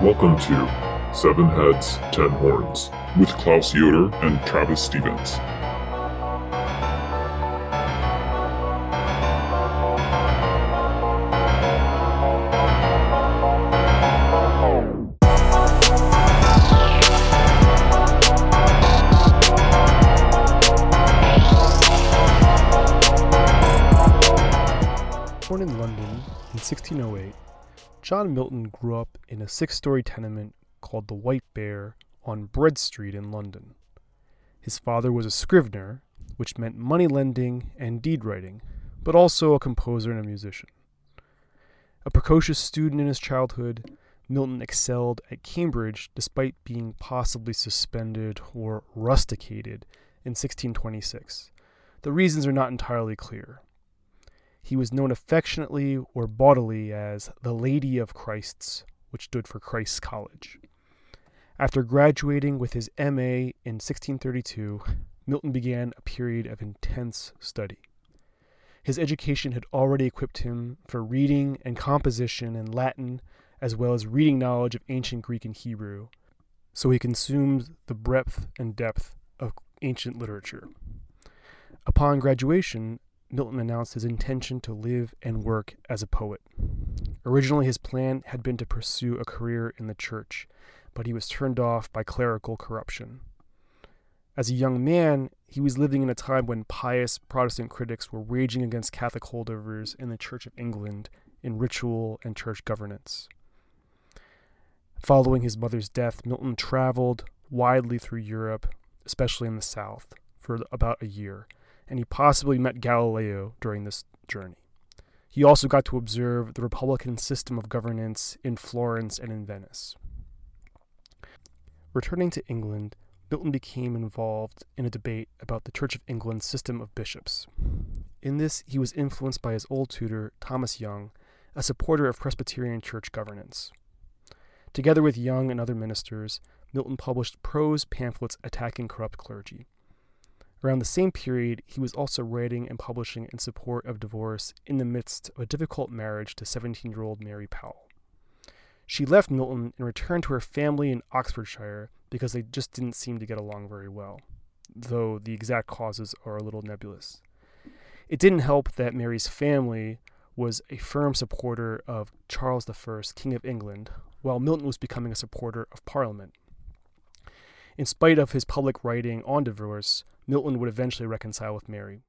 Welcome to Seven Heads, Ten Horns with Klaus Yoder and Travis Stevens. John Milton grew up in a six story tenement called the White Bear on Bread Street in London. His father was a scrivener, which meant money lending and deed writing, but also a composer and a musician. A precocious student in his childhood, Milton excelled at Cambridge despite being possibly suspended or rusticated in 1626. The reasons are not entirely clear. He was known affectionately or bodily as the Lady of Christ's, which stood for Christ's College. After graduating with his MA in 1632, Milton began a period of intense study. His education had already equipped him for reading and composition in Latin, as well as reading knowledge of ancient Greek and Hebrew, so he consumed the breadth and depth of ancient literature. Upon graduation, Milton announced his intention to live and work as a poet. Originally, his plan had been to pursue a career in the church, but he was turned off by clerical corruption. As a young man, he was living in a time when pious Protestant critics were raging against Catholic holdovers in the Church of England in ritual and church governance. Following his mother's death, Milton traveled widely through Europe, especially in the South, for about a year and he possibly met Galileo during this journey. He also got to observe the Republican system of governance in Florence and in Venice. Returning to England, Milton became involved in a debate about the Church of England's system of bishops. In this, he was influenced by his old tutor, Thomas Young, a supporter of Presbyterian church governance. Together with Young and other ministers, Milton published prose pamphlets attacking corrupt clergy. Around the same period, he was also writing and publishing in support of divorce in the midst of a difficult marriage to 17 year old Mary Powell. She left Milton and returned to her family in Oxfordshire because they just didn't seem to get along very well, though the exact causes are a little nebulous. It didn't help that Mary's family was a firm supporter of Charles I, King of England, while Milton was becoming a supporter of Parliament. In spite of his public writing on divorce, Milton would eventually reconcile with Mary.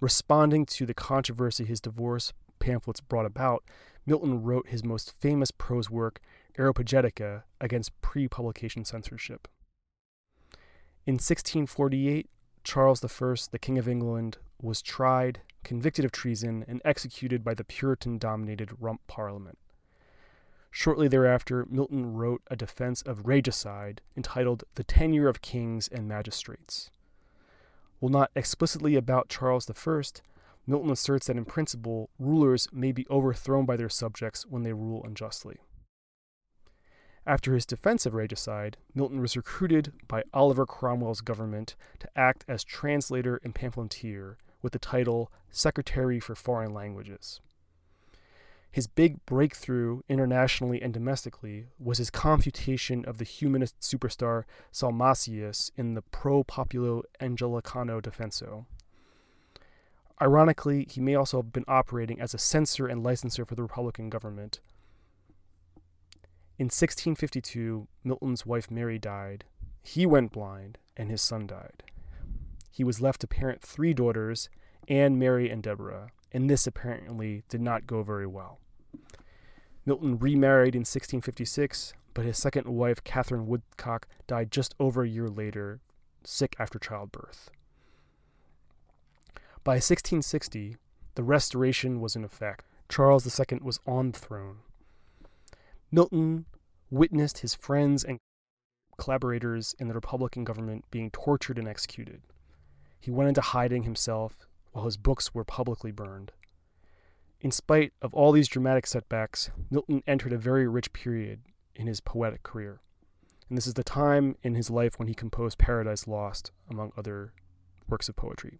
Responding to the controversy his divorce pamphlets brought about, Milton wrote his most famous prose work, Areopagitica, against pre publication censorship. In 1648, Charles I, the King of England, was tried, convicted of treason, and executed by the Puritan dominated Rump Parliament. Shortly thereafter, Milton wrote a defense of regicide entitled The Tenure of Kings and Magistrates. While not explicitly about Charles I, Milton asserts that in principle, rulers may be overthrown by their subjects when they rule unjustly. After his defense of regicide, Milton was recruited by Oliver Cromwell's government to act as translator and pamphleteer with the title Secretary for Foreign Languages. His big breakthrough internationally and domestically was his confutation of the humanist superstar Salmasius in the Pro Populo Anglicano Defensio. Ironically, he may also have been operating as a censor and licenser for the Republican government. In 1652, Milton's wife Mary died. He went blind, and his son died. He was left to parent three daughters, Anne, Mary, and Deborah and this apparently did not go very well. Milton remarried in 1656, but his second wife, Catherine Woodcock, died just over a year later, sick after childbirth. By 1660, the Restoration was in effect. Charles II was on the throne. Milton witnessed his friends and collaborators in the Republican government being tortured and executed. He went into hiding himself while his books were publicly burned. In spite of all these dramatic setbacks, Milton entered a very rich period, in his poetic career. And this is the time in his life when he composed Paradise Lost, among other works of poetry.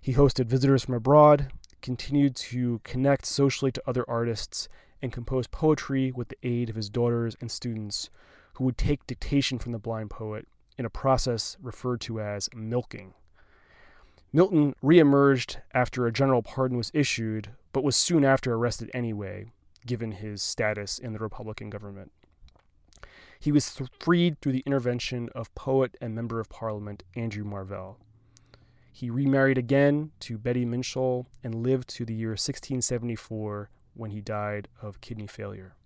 He hosted visitors from abroad, continued to connect socially to other artists, and composed poetry with the aid of his daughters and students who would take dictation from the blind poet in a process referred to as milking. Milton reemerged after a general pardon was issued, but was soon after arrested anyway, given his status in the Republican government. He was th- freed through the intervention of poet and member of parliament Andrew Marvell. He remarried again to Betty Minshull and lived to the year 1674 when he died of kidney failure.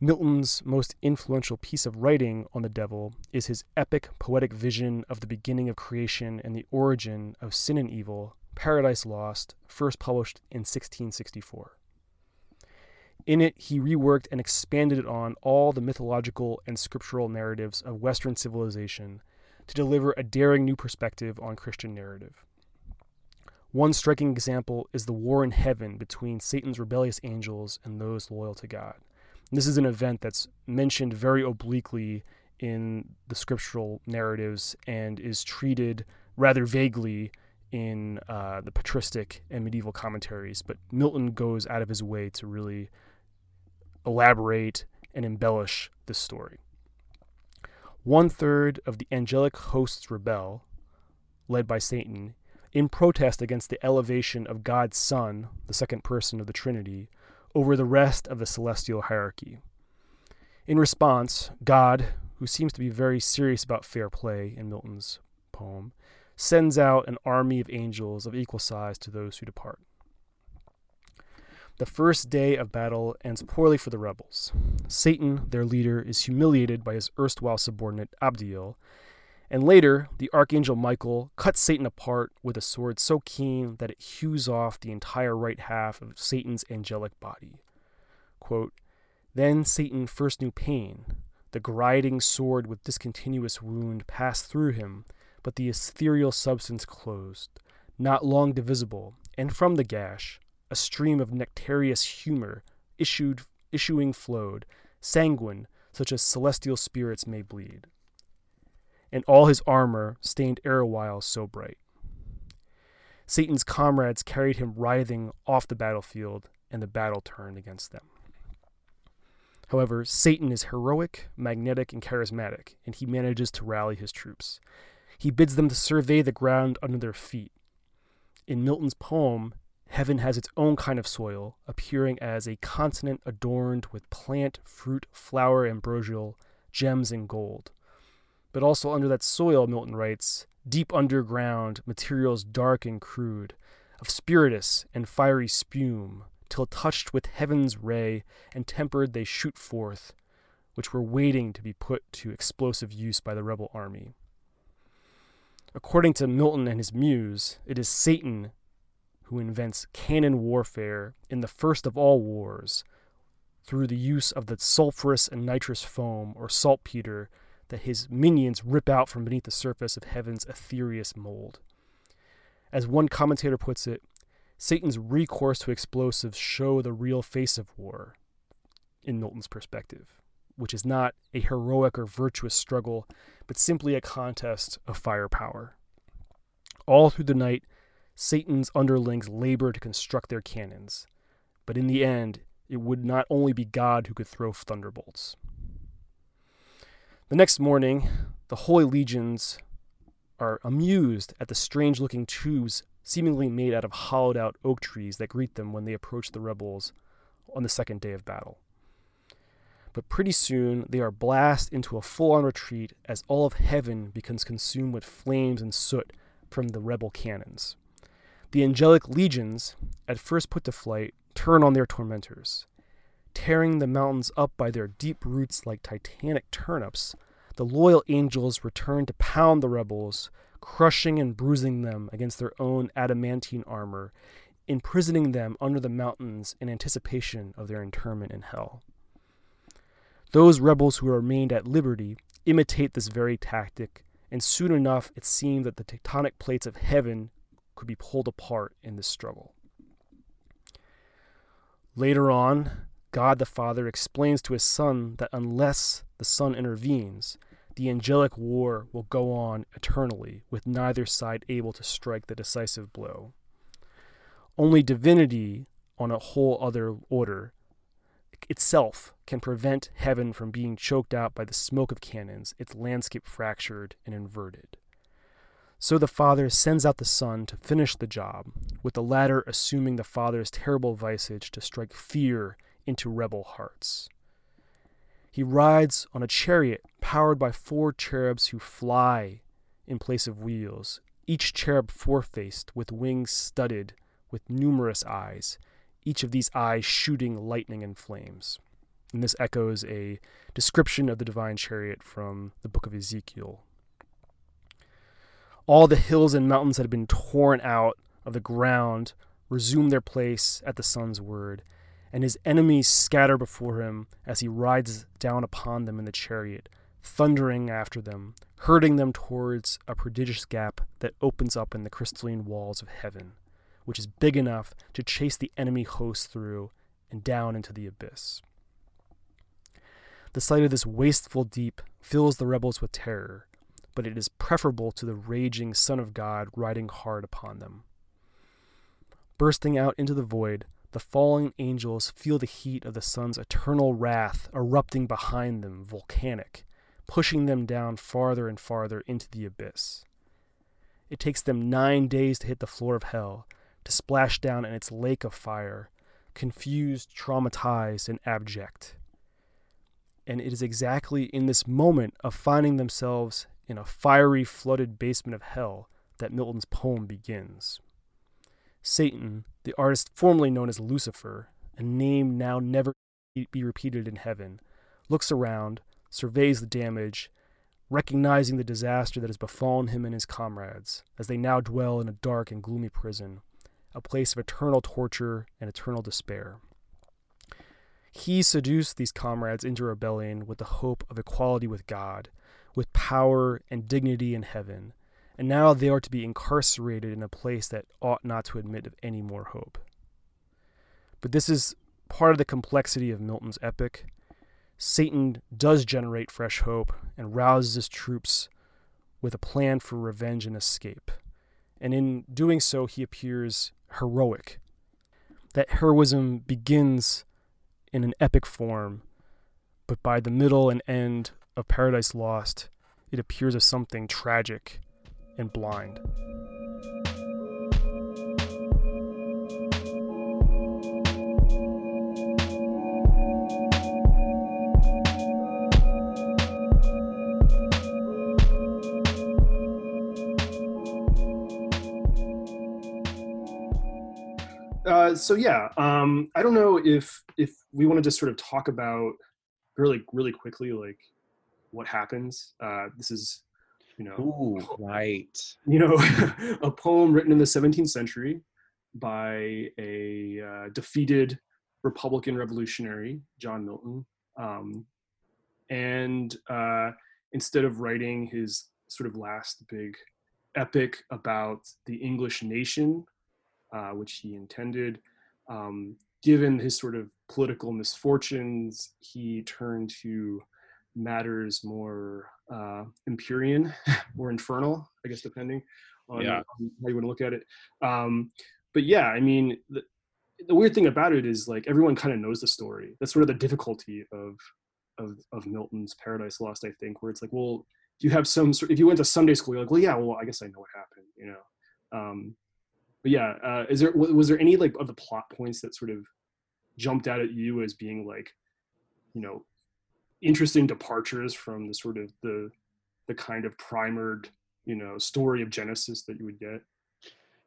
Milton's most influential piece of writing on the devil is his epic poetic vision of the beginning of creation and the origin of sin and evil, Paradise Lost, first published in 1664. In it, he reworked and expanded on all the mythological and scriptural narratives of Western civilization to deliver a daring new perspective on Christian narrative. One striking example is the war in heaven between Satan's rebellious angels and those loyal to God. This is an event that's mentioned very obliquely in the scriptural narratives and is treated rather vaguely in uh, the patristic and medieval commentaries. But Milton goes out of his way to really elaborate and embellish this story. One third of the angelic hosts rebel, led by Satan, in protest against the elevation of God's Son, the second person of the Trinity, over the rest of the celestial hierarchy. In response, God, who seems to be very serious about fair play in Milton's poem, sends out an army of angels of equal size to those who depart. The first day of battle ends poorly for the rebels. Satan, their leader, is humiliated by his erstwhile subordinate Abdiel, and later, the archangel Michael cuts Satan apart with a sword so keen that it hews off the entire right half of Satan's angelic body. Quote, then Satan first knew pain. The grinding sword with discontinuous wound passed through him, but the ethereal substance closed, not long divisible, and from the gash a stream of nectareous humor issued issuing flowed, sanguine, such as celestial spirits may bleed and all his armor stained erewhile so bright. Satan's comrades carried him writhing off the battlefield, and the battle turned against them. However, Satan is heroic, magnetic, and charismatic, and he manages to rally his troops. He bids them to survey the ground under their feet. In Milton's poem, heaven has its own kind of soil, appearing as a continent adorned with plant, fruit, flower, ambrosial, gems, and gold but also under that soil, Milton writes, deep underground, materials dark and crude, of spiritus and fiery spume, till touched with heaven's ray and tempered they shoot forth, which were waiting to be put to explosive use by the rebel army. According to Milton and his muse, it is Satan who invents cannon warfare in the first of all wars through the use of the sulphurous and nitrous foam or saltpeter that his minions rip out from beneath the surface of heaven's ethereous mold. As one commentator puts it, Satan's recourse to explosives show the real face of war, in Milton's perspective, which is not a heroic or virtuous struggle, but simply a contest of firepower. All through the night, Satan's underlings labor to construct their cannons, but in the end, it would not only be God who could throw thunderbolts. The next morning, the holy legions are amused at the strange looking tubes seemingly made out of hollowed out oak trees that greet them when they approach the rebels on the second day of battle. But pretty soon they are blasted into a full on retreat as all of heaven becomes consumed with flames and soot from the rebel cannons. The angelic legions, at first put to flight, turn on their tormentors. Tearing the mountains up by their deep roots like titanic turnips, the loyal angels return to pound the rebels, crushing and bruising them against their own adamantine armor, imprisoning them under the mountains in anticipation of their interment in hell. Those rebels who remained at liberty imitate this very tactic, and soon enough it seemed that the tectonic plates of heaven could be pulled apart in this struggle. Later on, God the Father explains to his Son that unless the Son intervenes, the angelic war will go on eternally, with neither side able to strike the decisive blow. Only divinity, on a whole other order, itself can prevent heaven from being choked out by the smoke of cannons, its landscape fractured and inverted. So the Father sends out the Son to finish the job, with the latter assuming the Father's terrible visage to strike fear into rebel hearts. He rides on a chariot powered by four cherubs who fly in place of wheels, each cherub four faced, with wings studded with numerous eyes, each of these eyes shooting lightning and flames. And this echoes a description of the divine chariot from the book of Ezekiel. All the hills and mountains that had been torn out of the ground resume their place at the Son's word, and his enemies scatter before him as he rides down upon them in the chariot, thundering after them, herding them towards a prodigious gap that opens up in the crystalline walls of heaven which is big enough to chase the enemy host through and down into the abyss. The sight of this wasteful deep fills the rebels with terror, but it is preferable to the raging Son of God riding hard upon them. Bursting out into the void, the fallen angels feel the heat of the sun's eternal wrath erupting behind them, volcanic, pushing them down farther and farther into the abyss. It takes them nine days to hit the floor of hell, to splash down in its lake of fire, confused, traumatized, and abject. And it is exactly in this moment of finding themselves in a fiery, flooded basement of hell that Milton's poem begins. Satan, the artist formerly known as Lucifer, a name now never to be repeated in heaven, looks around, surveys the damage, recognizing the disaster that has befallen him and his comrades, as they now dwell in a dark and gloomy prison, a place of eternal torture and eternal despair. He seduced these comrades into rebellion with the hope of equality with God, with power and dignity in heaven, and now they are to be incarcerated in a place that ought not to admit of any more hope. But this is part of the complexity of Milton's epic. Satan does generate fresh hope and rouses his troops with a plan for revenge and escape. And in doing so, he appears heroic. That heroism begins in an epic form, but by the middle and end of Paradise Lost, it appears as something tragic and blind. Uh, so yeah, um, I don't know if if we want to just sort of talk about really really quickly like what happens. Uh, this is you know Ooh, right you know a poem written in the 17th century by a uh, defeated Republican revolutionary John Milton, um, and uh, instead of writing his sort of last big epic about the English nation uh, which he intended. Um, given his sort of political misfortunes, he turned to matters more uh, Empyrean or infernal, I guess, depending on, yeah. on how you want to look at it. Um, but yeah, I mean, the, the weird thing about it is like everyone kind of knows the story. That's sort of the difficulty of of of Milton's Paradise Lost, I think, where it's like, well, if you have some sort. If you went to Sunday school, you're like, well, yeah, well, I guess I know what happened, you know. Um, but yeah, uh, is there was there any like of the plot points that sort of jumped out at you as being like, you know, interesting departures from the sort of the the kind of primered you know story of Genesis that you would get?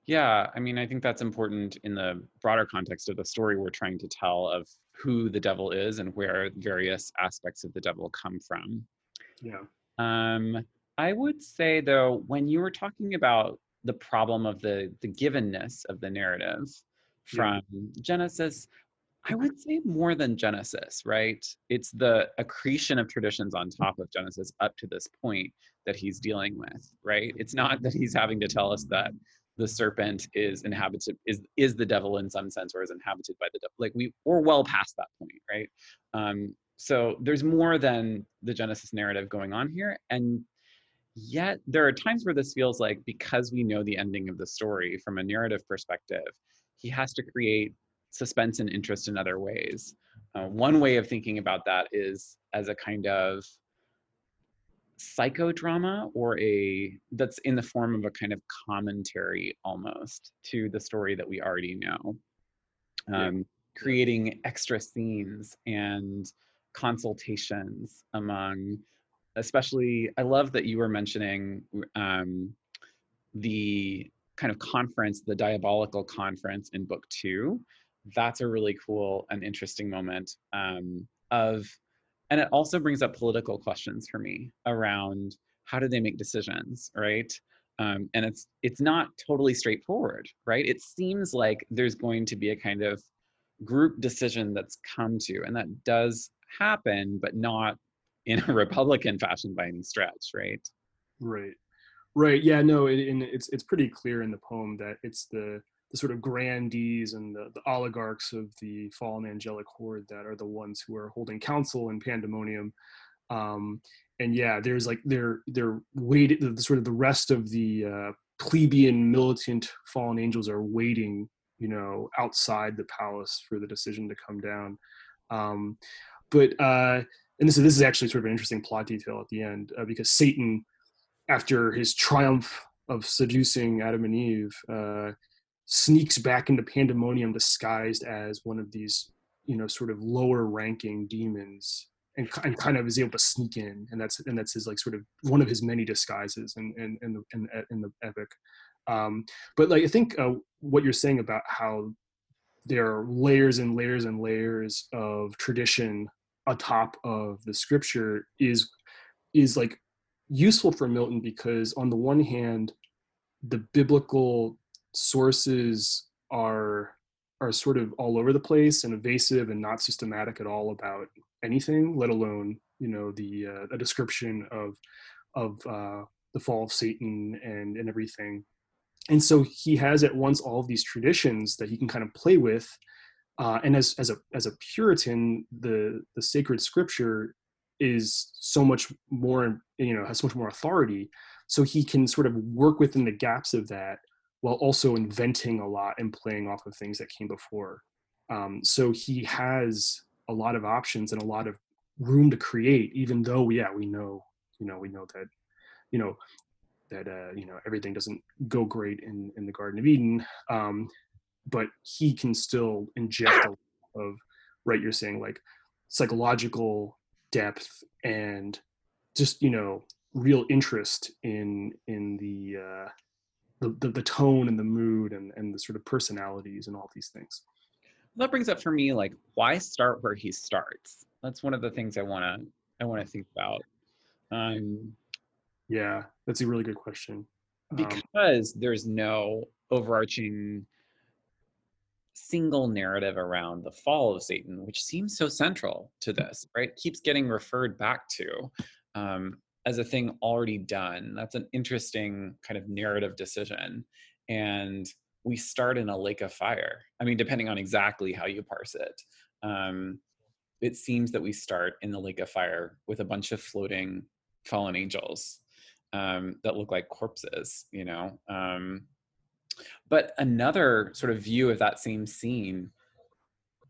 Yeah, I mean, I think that's important in the broader context of the story we're trying to tell of who the devil is and where various aspects of the devil come from. Yeah. Um, I would say though, when you were talking about the problem of the the givenness of the narrative from yeah. Genesis. I would say more than Genesis, right? It's the accretion of traditions on top of Genesis up to this point that he's dealing with, right? It's not that he's having to tell us that the serpent is inhabited is is the devil in some sense or is inhabited by the devil like we we're well past that point right um so there's more than the genesis narrative going on here and yet there are times where this feels like because we know the ending of the story from a narrative perspective he has to create suspense and interest in other ways. Uh, one way of thinking about that is as a kind of psychodrama or a that's in the form of a kind of commentary almost to the story that we already know. Um, yeah. creating extra scenes and consultations among especially i love that you were mentioning um, the kind of conference the diabolical conference in book two that's a really cool and interesting moment um, of and it also brings up political questions for me around how do they make decisions right? Um, and it's it's not totally straightforward right? It seems like there's going to be a kind of group decision that's come to and that does happen but not in a republican fashion by any stretch right? Right. Right yeah no it, it's it's pretty clear in the poem that it's the the sort of grandees and the, the, oligarchs of the fallen angelic horde that are the ones who are holding council in pandemonium. Um, and yeah there's like they're they're waiting the, the, sort of the rest of the uh, plebeian militant fallen angels are waiting you know outside the palace for the decision to come down. Um, but uh, and this, is this is actually sort of an interesting plot detail at the end uh, because satan after his triumph of seducing adam and eve uh, sneaks back into pandemonium disguised as one of these you know sort of lower ranking demons and, and kind of is able to sneak in. And that's and that's his like sort of one of his many disguises in in, in the in, in the epic. Um but like i think uh, what you're saying about how there are layers and layers and layers of tradition atop of the scripture is is like useful for milton because on the one hand the biblical sources are are sort of all over the place and evasive and not systematic at all about anything, let alone you know the uh, a description of of uh, the fall of Satan and and everything. And so he has at once all of these traditions that he can kind of play with. Uh, and as as a as a Puritan, the the sacred scripture is so much more you know has so much more authority. So he can sort of work within the gaps of that while also inventing a lot and playing off of things that came before. Um, so he has a lot of options and a lot of room to create, even though, yeah, we know, you know, we know that, you know, that, uh, you know, everything doesn't go great in, in the Garden of Eden. Um, but he can still inject a lot of, right, you're saying like psychological depth and just, you know, real interest in, in the, uh, the, the, the tone and the mood and, and the sort of personalities and all these things. That brings up for me like why start where he starts? That's one of the things i want to i want to think about. Um yeah that's a really good question. Um because um, there's no overarching single narrative around the fall of satan which seems so central to this right? Keeps getting referred back to. Um, as a thing already done. That's an interesting kind of narrative decision. And we start in a lake of fire. I mean, depending on exactly how you parse it. Um, it seems that we start in the lake of fire with a bunch of floating fallen angels um, that look like corpses, you know. Um, but another sort of view of that same scene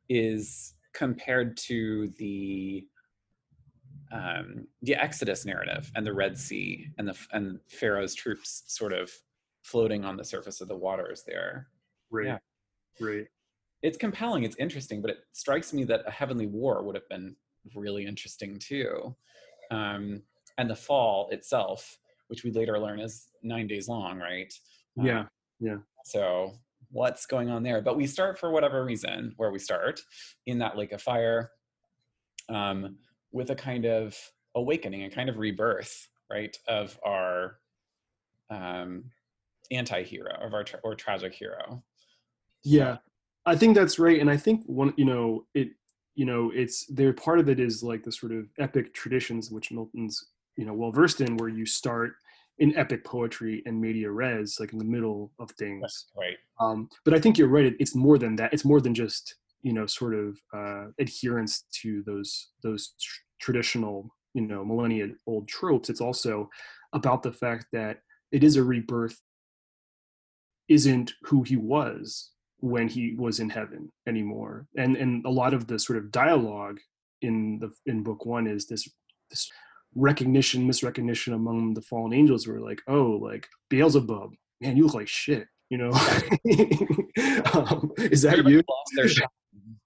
is compared to the um, the Exodus narrative and the Red Sea and the and Pharaoh's troops sort of floating on the surface of the waters there. Right. Yeah. Right. It's compelling. It's interesting, but it strikes me that a heavenly war would have been really interesting too. Um, and the fall itself, which we later learn is nine days long, right? Um, yeah. Yeah. So what's going on there? But we start for whatever reason where we start in that lake of fire. Um, with a kind of awakening, a kind of rebirth, right, of our um, anti-hero, of our tra- or tragic hero. Yeah, I think that's right, and I think one, you know, it, you know, it's there. Part of it is like the sort of epic traditions which Milton's, you know, well versed in, where you start in epic poetry and media res, like in the middle of things. Right. Um, but I think you're right. It, it's more than that. It's more than just you know sort of uh, adherence to those those tr- traditional you know millennia old tropes. It's also about the fact that it is a rebirth. Isn't who he was when he was in heaven anymore, and and a lot of the sort of dialogue in the in book one is this this recognition misrecognition among the fallen angels were like oh like beelzebub man you look like shit you know um, is that you lost their shine.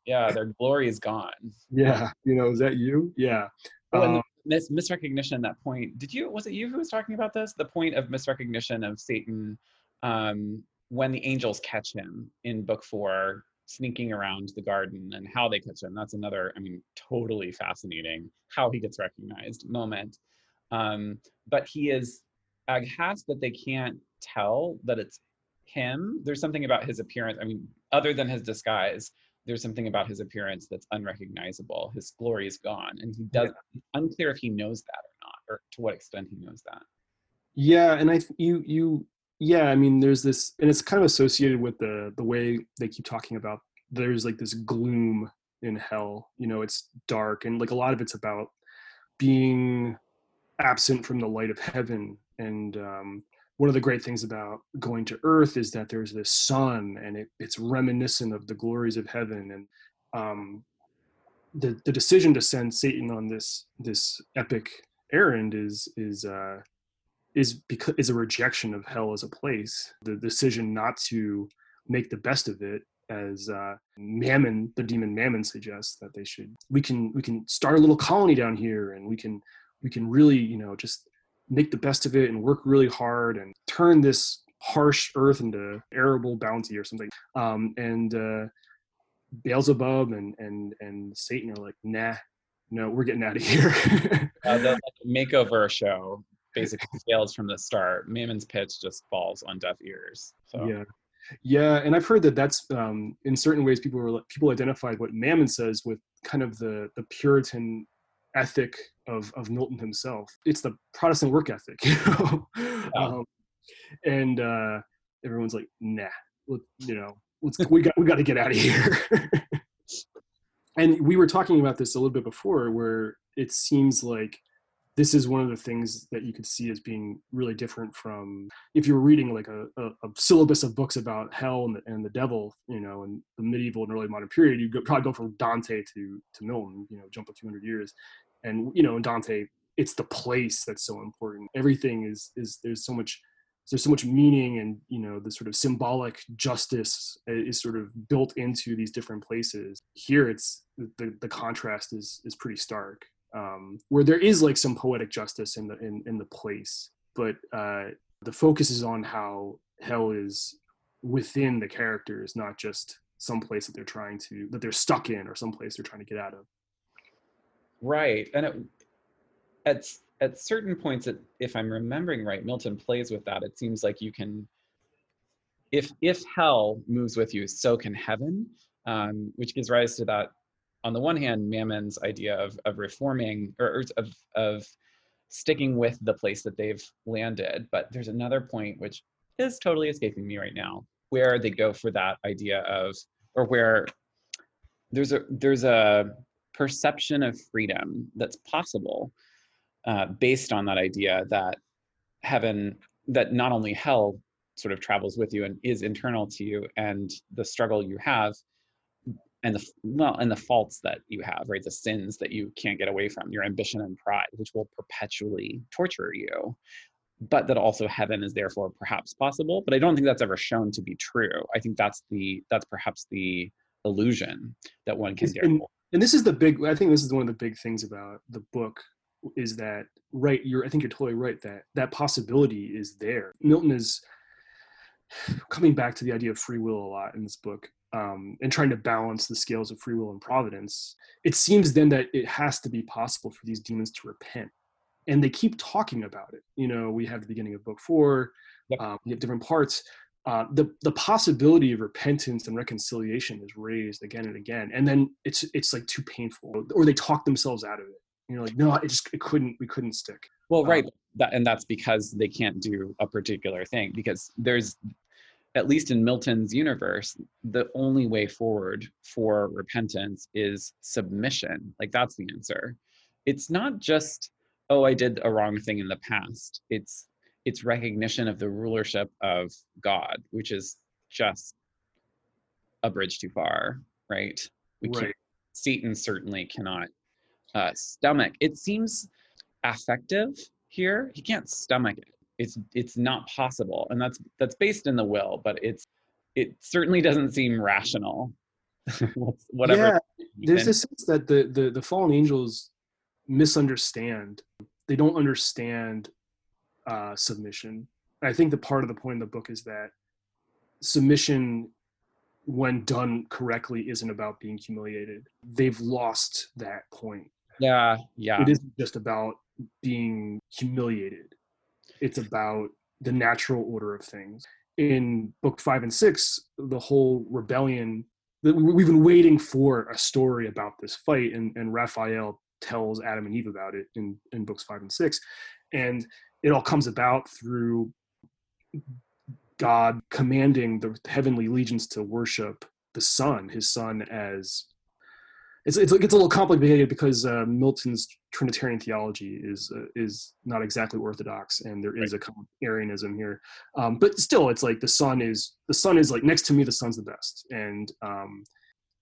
Yeah, their glory is gone. yeah you know is that you yeah Oh, Um, mis- misrecognition. That point. Did you? Was it you who was talking about this? The point of misrecognition of Satan um, when the angels catch him in book four, sneaking around the garden, and how they catch him. That's another. I mean, totally fascinating how he gets recognized moment. Um, but he is aghast that they can't tell that it's him. There's something about his appearance. I mean, other than his disguise, there's something about his appearance that's unrecognizable. His glory is gone, and he does. Unclear if he knows that or not, or to what extent he knows that. yeah and i th- you you yeah i mean there's this and it's kind of associated with the the way they keep talking about there's like this gloom in hell you know it's dark and like a lot of it's about being absent from the light of heaven and um one of the great things about going to earth is that there's this sun and it, it's reminiscent of the glories of heaven and um the the decision to send satan on this this epic errand is is uh is because is a rejection of hell as a place. The decision not to make the best of it, as uh, Mammon, the demon Mammon, suggests that they should. We can we can start a little colony down here, and we can we can really you know just make the best of it and work really hard and turn this harsh earth into arable bounty or something. Um, and uh, Beelzebub and and and Satan are like, nah, no, we're getting out of here. Uh, the like, makeover show basically fails from the start. Mammon's pitch just falls on deaf ears. So Yeah, yeah, and I've heard that that's um, in certain ways people were people identified what Mammon says with kind of the the Puritan ethic of of Milton himself. It's the Protestant work ethic, you know, um, and uh, everyone's like, nah, let, you know, let's we got we got to get out of here. and we were talking about this a little bit before, where it seems like this is one of the things that you could see as being really different from if you were reading like a, a, a syllabus of books about hell and the, and the devil, you know, in the medieval and early modern period, you probably go from Dante to to Milton, you know, jump a few hundred years, and you know, in Dante, it's the place that's so important. Everything is is there's so much there's so much meaning and you know the sort of symbolic justice is sort of built into these different places here it's the, the contrast is is pretty stark um, where there is like some poetic justice in the in, in the place but uh, the focus is on how hell is within the characters not just some place that they're trying to that they're stuck in or some place they're trying to get out of right, and it, at at certain points, it, if I'm remembering right, Milton plays with that. It seems like you can, if if hell moves with you, so can heaven, um, which gives rise to that. On the one hand, Mammon's idea of of reforming or, or of of sticking with the place that they've landed, but there's another point which is totally escaping me right now, where they go for that idea of, or where there's a there's a perception of freedom that's possible uh, based on that idea that heaven that not only hell sort of travels with you and is internal to you and the struggle you have and the well and the faults that you have right? The sins that you can't get away from your ambition and pride which will perpetually torture you but that also heaven is therefore perhaps possible but i don't think that's ever shown to be true. I think that's the that's perhaps the illusion that one can dare and, this is the big i think this is one of the big things about the book is that right you're i think you're totally right that that possibility is there. Milton is coming back to the idea of free will a lot in this book um, and trying to balance the scales of free will and providence. It seems then that it has to be possible for these demons to repent. And they keep talking about it. You know we have the beginning of book four. Yep. um, we have different parts uh, the the possibility of repentance and reconciliation is raised again and again, and then it's it's like too painful, or they talk themselves out of it. You're like, no, it just it couldn't we couldn't stick. Well, Um, right, that, and that's because they can't do a particular thing. Because there's, at least in Milton's universe, the only way forward for repentance is submission. Like that's the answer. It's not just, oh, I did a wrong thing in the past. It's it's recognition of the rulership of God, which is just a bridge too far, right? We can't Right. Satan certainly cannot uh, stomach. It seems affective here. He can't stomach it. It's it's not possible, and that's that's based in the will, but it's it certainly doesn't seem rational. Whatever. Yeah, there's a sense that the, the the fallen angels misunderstand. They don't understand uh, submission. I think the part of the point in the book is that submission, when done correctly, isn't about being humiliated. They've lost that point. Yeah, yeah. It isn't just about being humiliated. It's about the natural order of things. In book five and six, the whole rebellion, we've been waiting for a story about this fight, and, and Raphael tells Adam and Eve about it in, in books five and six. And it all comes about through God commanding the heavenly legions to worship the Son, his Son, as it's it's, it gets a little complicated because uh, Milton's Trinitarian theology is uh, is not exactly orthodox, and there is a kind of Arianism here. Um, but still, it's like the Son is the Son is like next to me. The Son's the best, and um,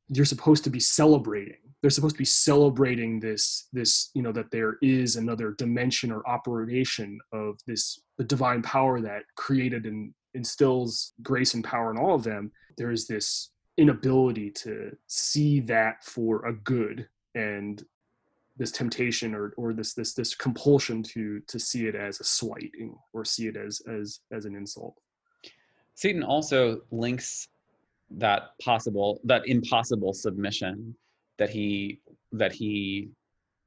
you're supposed to be celebrating. They're supposed to be celebrating this this you know that there is another dimension or operation of this the divine power that created and instills grace and power in all of them. There is this inability to see that for a good and this temptation or or this this this compulsion to to see it as a slighting or see it as as as an insult Satan also links that possible, that impossible submission that he that he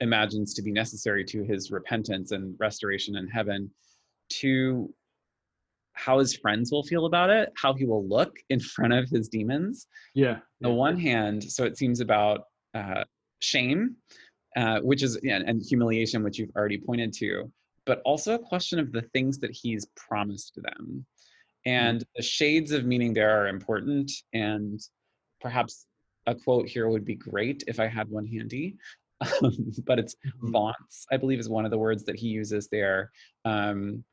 imagines to be necessary to his repentance and restoration in heaven to how his friends will feel about it, how he will look in front of his demons. yeah On the one hand, so it seems about uh, shame, uh, which is yeah, and humiliation, which you've already pointed to, but also a question of the things that he's promised them. And the shades of meaning there are important, and perhaps a quote here would be great if I had one handy. But it's Mhm. vaunts, I believe, is one of the words that he uses there, um,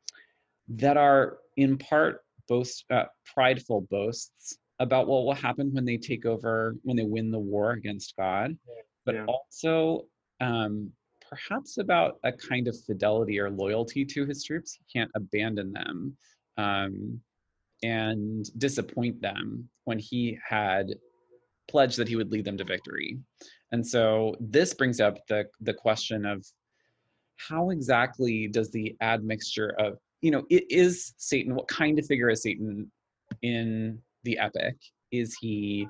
that are in part boast, uh, prideful boasts about what will happen when they take over, when they win the war against God, but Yeah. also um, perhaps about a kind of fidelity or loyalty to his troops. He can't abandon them um, and disappoint them when he had pledged that he would lead them to victory. And so this brings up the the question of how exactly does the admixture of you know it is Satan what kind of figure is Satan in the epic? Is he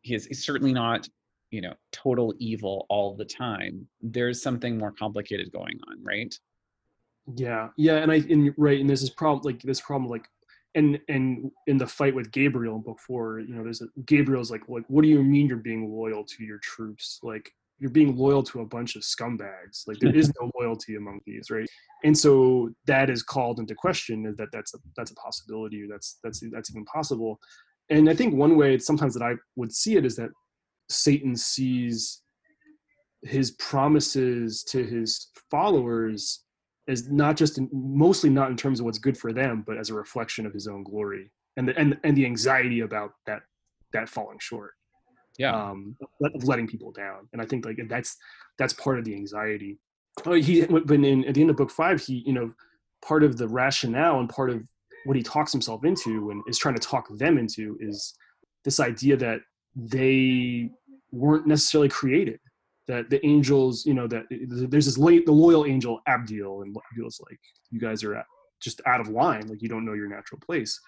he is certainly not you know total evil all the time. There's something more complicated going on, right? yeah yeah and i and right and there's this problem like this problem like and and in the fight with gabriel in book four you know there's a gabriel's like what what do you mean you're being loyal to your troops? Like you're being loyal to a bunch of scumbags. Like there is no loyalty among these right? And so that is called into question that that's a that's a possibility that's that's that's even possible. And i think one way sometimes that i would see it is that satan sees his promises to his followers as not just in, mostly not in terms of what's good for them but as a reflection of his own glory and the and, and the anxiety about that that falling short Yeah. um of letting people down. And i think like that's that's part of the anxiety. Oh he when in at the end of book five he you know part of the rationale and part of what he talks himself into and is trying to talk them into is this idea that they weren't necessarily created that the angels you know that there's this late the loyal angel abdiel and abdiel's like you guys are at, just out of line like you don't know your natural place.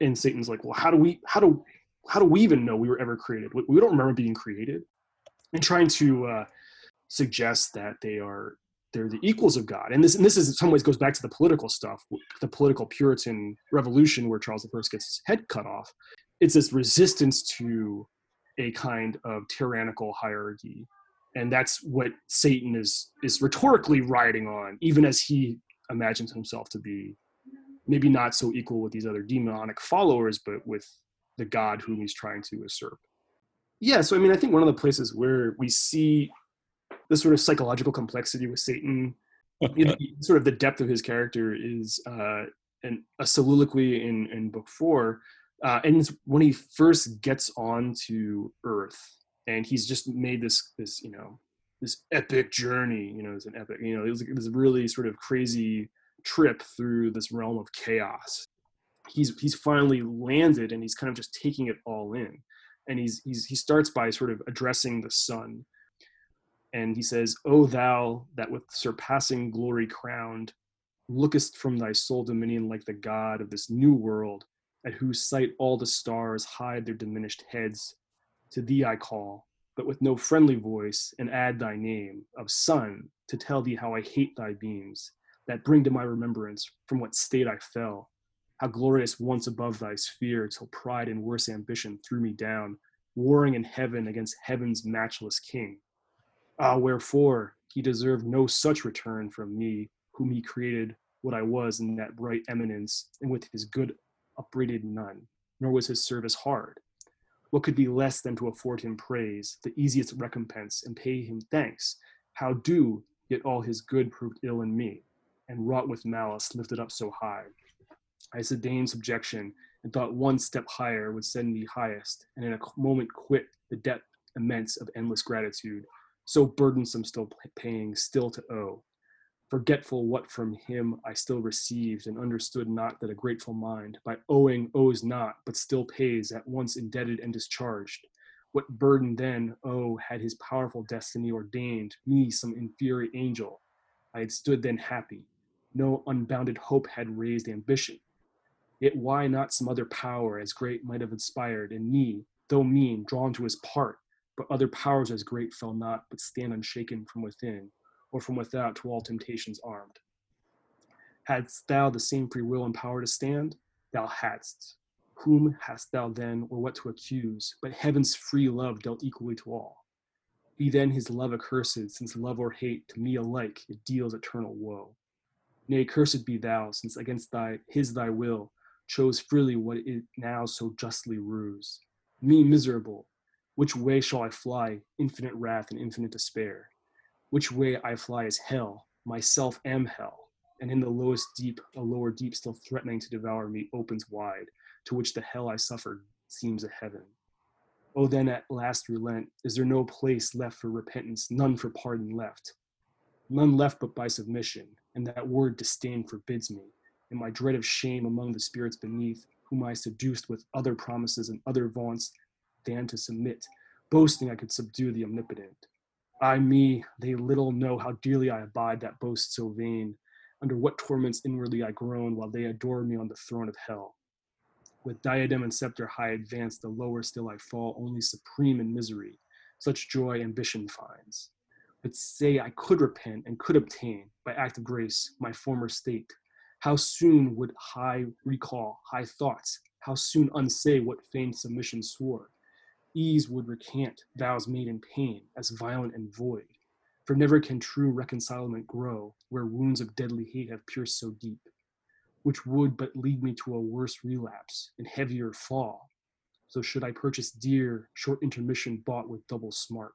And satan's like well how do we how do how do we even know we were ever created? We, we don't remember being created. And trying to uh, suggest that they are they're the equals of god. And this and this is in some ways goes back to the political stuff the political puritan revolution where charles i gets his head cut off. It's this resistance to a kind of tyrannical hierarchy and that's what Satan is is rhetorically riding on, even as he imagines himself to be maybe not so equal with these other demonic followers, but with the God whom he's trying to usurp. Yeah, so I mean, I think one of the places where we see the sort of psychological complexity with satan you know, sort of the depth of his character, is uh, an, a soliloquy in, in book four. Uh, and it's when he first gets onto Earth, and he's just made this this you know this epic journey. You know, it's an epic. You know, it was this really sort of crazy trip through this realm of chaos. He's he's finally landed, and he's kind of just taking it all in. And he's he's he starts by sort of addressing the sun, and he says, "O thou that with surpassing glory crowned, lookest from thy sole dominion like the God of this new world, at whose sight all the stars hide their diminished heads. To thee I call, but with no friendly voice, and add thy name of Sun to tell thee how I hate thy beams, that bring to my remembrance from what state I fell, how glorious once above thy sphere, till pride and worse ambition threw me down, warring in heaven against heaven's matchless king. Ah, wherefore he deserved no such return from me, whom he created what I was in that bright eminence, and with his good upbraided none, nor was his service hard. What could be less than to afford him praise, the easiest recompense, and pay him thanks? How do, yet all his good proved ill in me, and wrought with malice lifted up so high. I sustained subjection, and thought one step higher would send me highest, and in a moment quit the debt immense of endless gratitude, so burdensome still paying, still to owe forgetful what from him I still received, and understood not that a grateful mind, by owing, owes not, but still pays, at once indebted and discharged. What burden then, oh, had his powerful destiny ordained me some inferior angel? I had stood then happy. No unbounded hope had raised ambition. Yet why not some other power as great might have inspired in me, though mean, drawn to his part, but other powers as great fell not, but stand unshaken from within or from without to all temptations armed. Hadst thou the same free will and power to stand? Thou hadst. Whom hast thou then, or what to accuse, but heaven's free love dealt equally to all? Be then his love accursed, since love or hate to me alike it deals eternal woe. Nay, cursed be thou, since against thy his thy will chose freely what it now so justly rues. Me miserable, which way shall I fly, infinite wrath and infinite despair? Which way I fly is hell, myself am hell, and in the lowest deep, a lower deep still threatening to devour me opens wide, to which the hell I suffered seems a heaven. Oh, then at last relent. Is there no place left for repentance, none for pardon left? None left but by submission, and that word disdain forbids me, and my dread of shame among the spirits beneath, whom I seduced with other promises and other vaunts, than to submit, boasting I could subdue the omnipotent. I me, they little know how dearly I abide that boast so vain, under what torments inwardly I groan while they adore me on the throne of hell. With diadem and scepter high advanced, the lower still I fall, only supreme in misery. Such joy ambition finds. But say I could repent and could obtain, by act of grace, my former state. How soon would high recall high thoughts? How soon unsay what feigned submission swore? Ease would recant vows made in pain as violent and void. For never can true reconcilement grow where wounds of deadly hate have pierced so deep, which would but lead me to a worse relapse and heavier fall. So should I purchase dear, short intermission bought with double smart.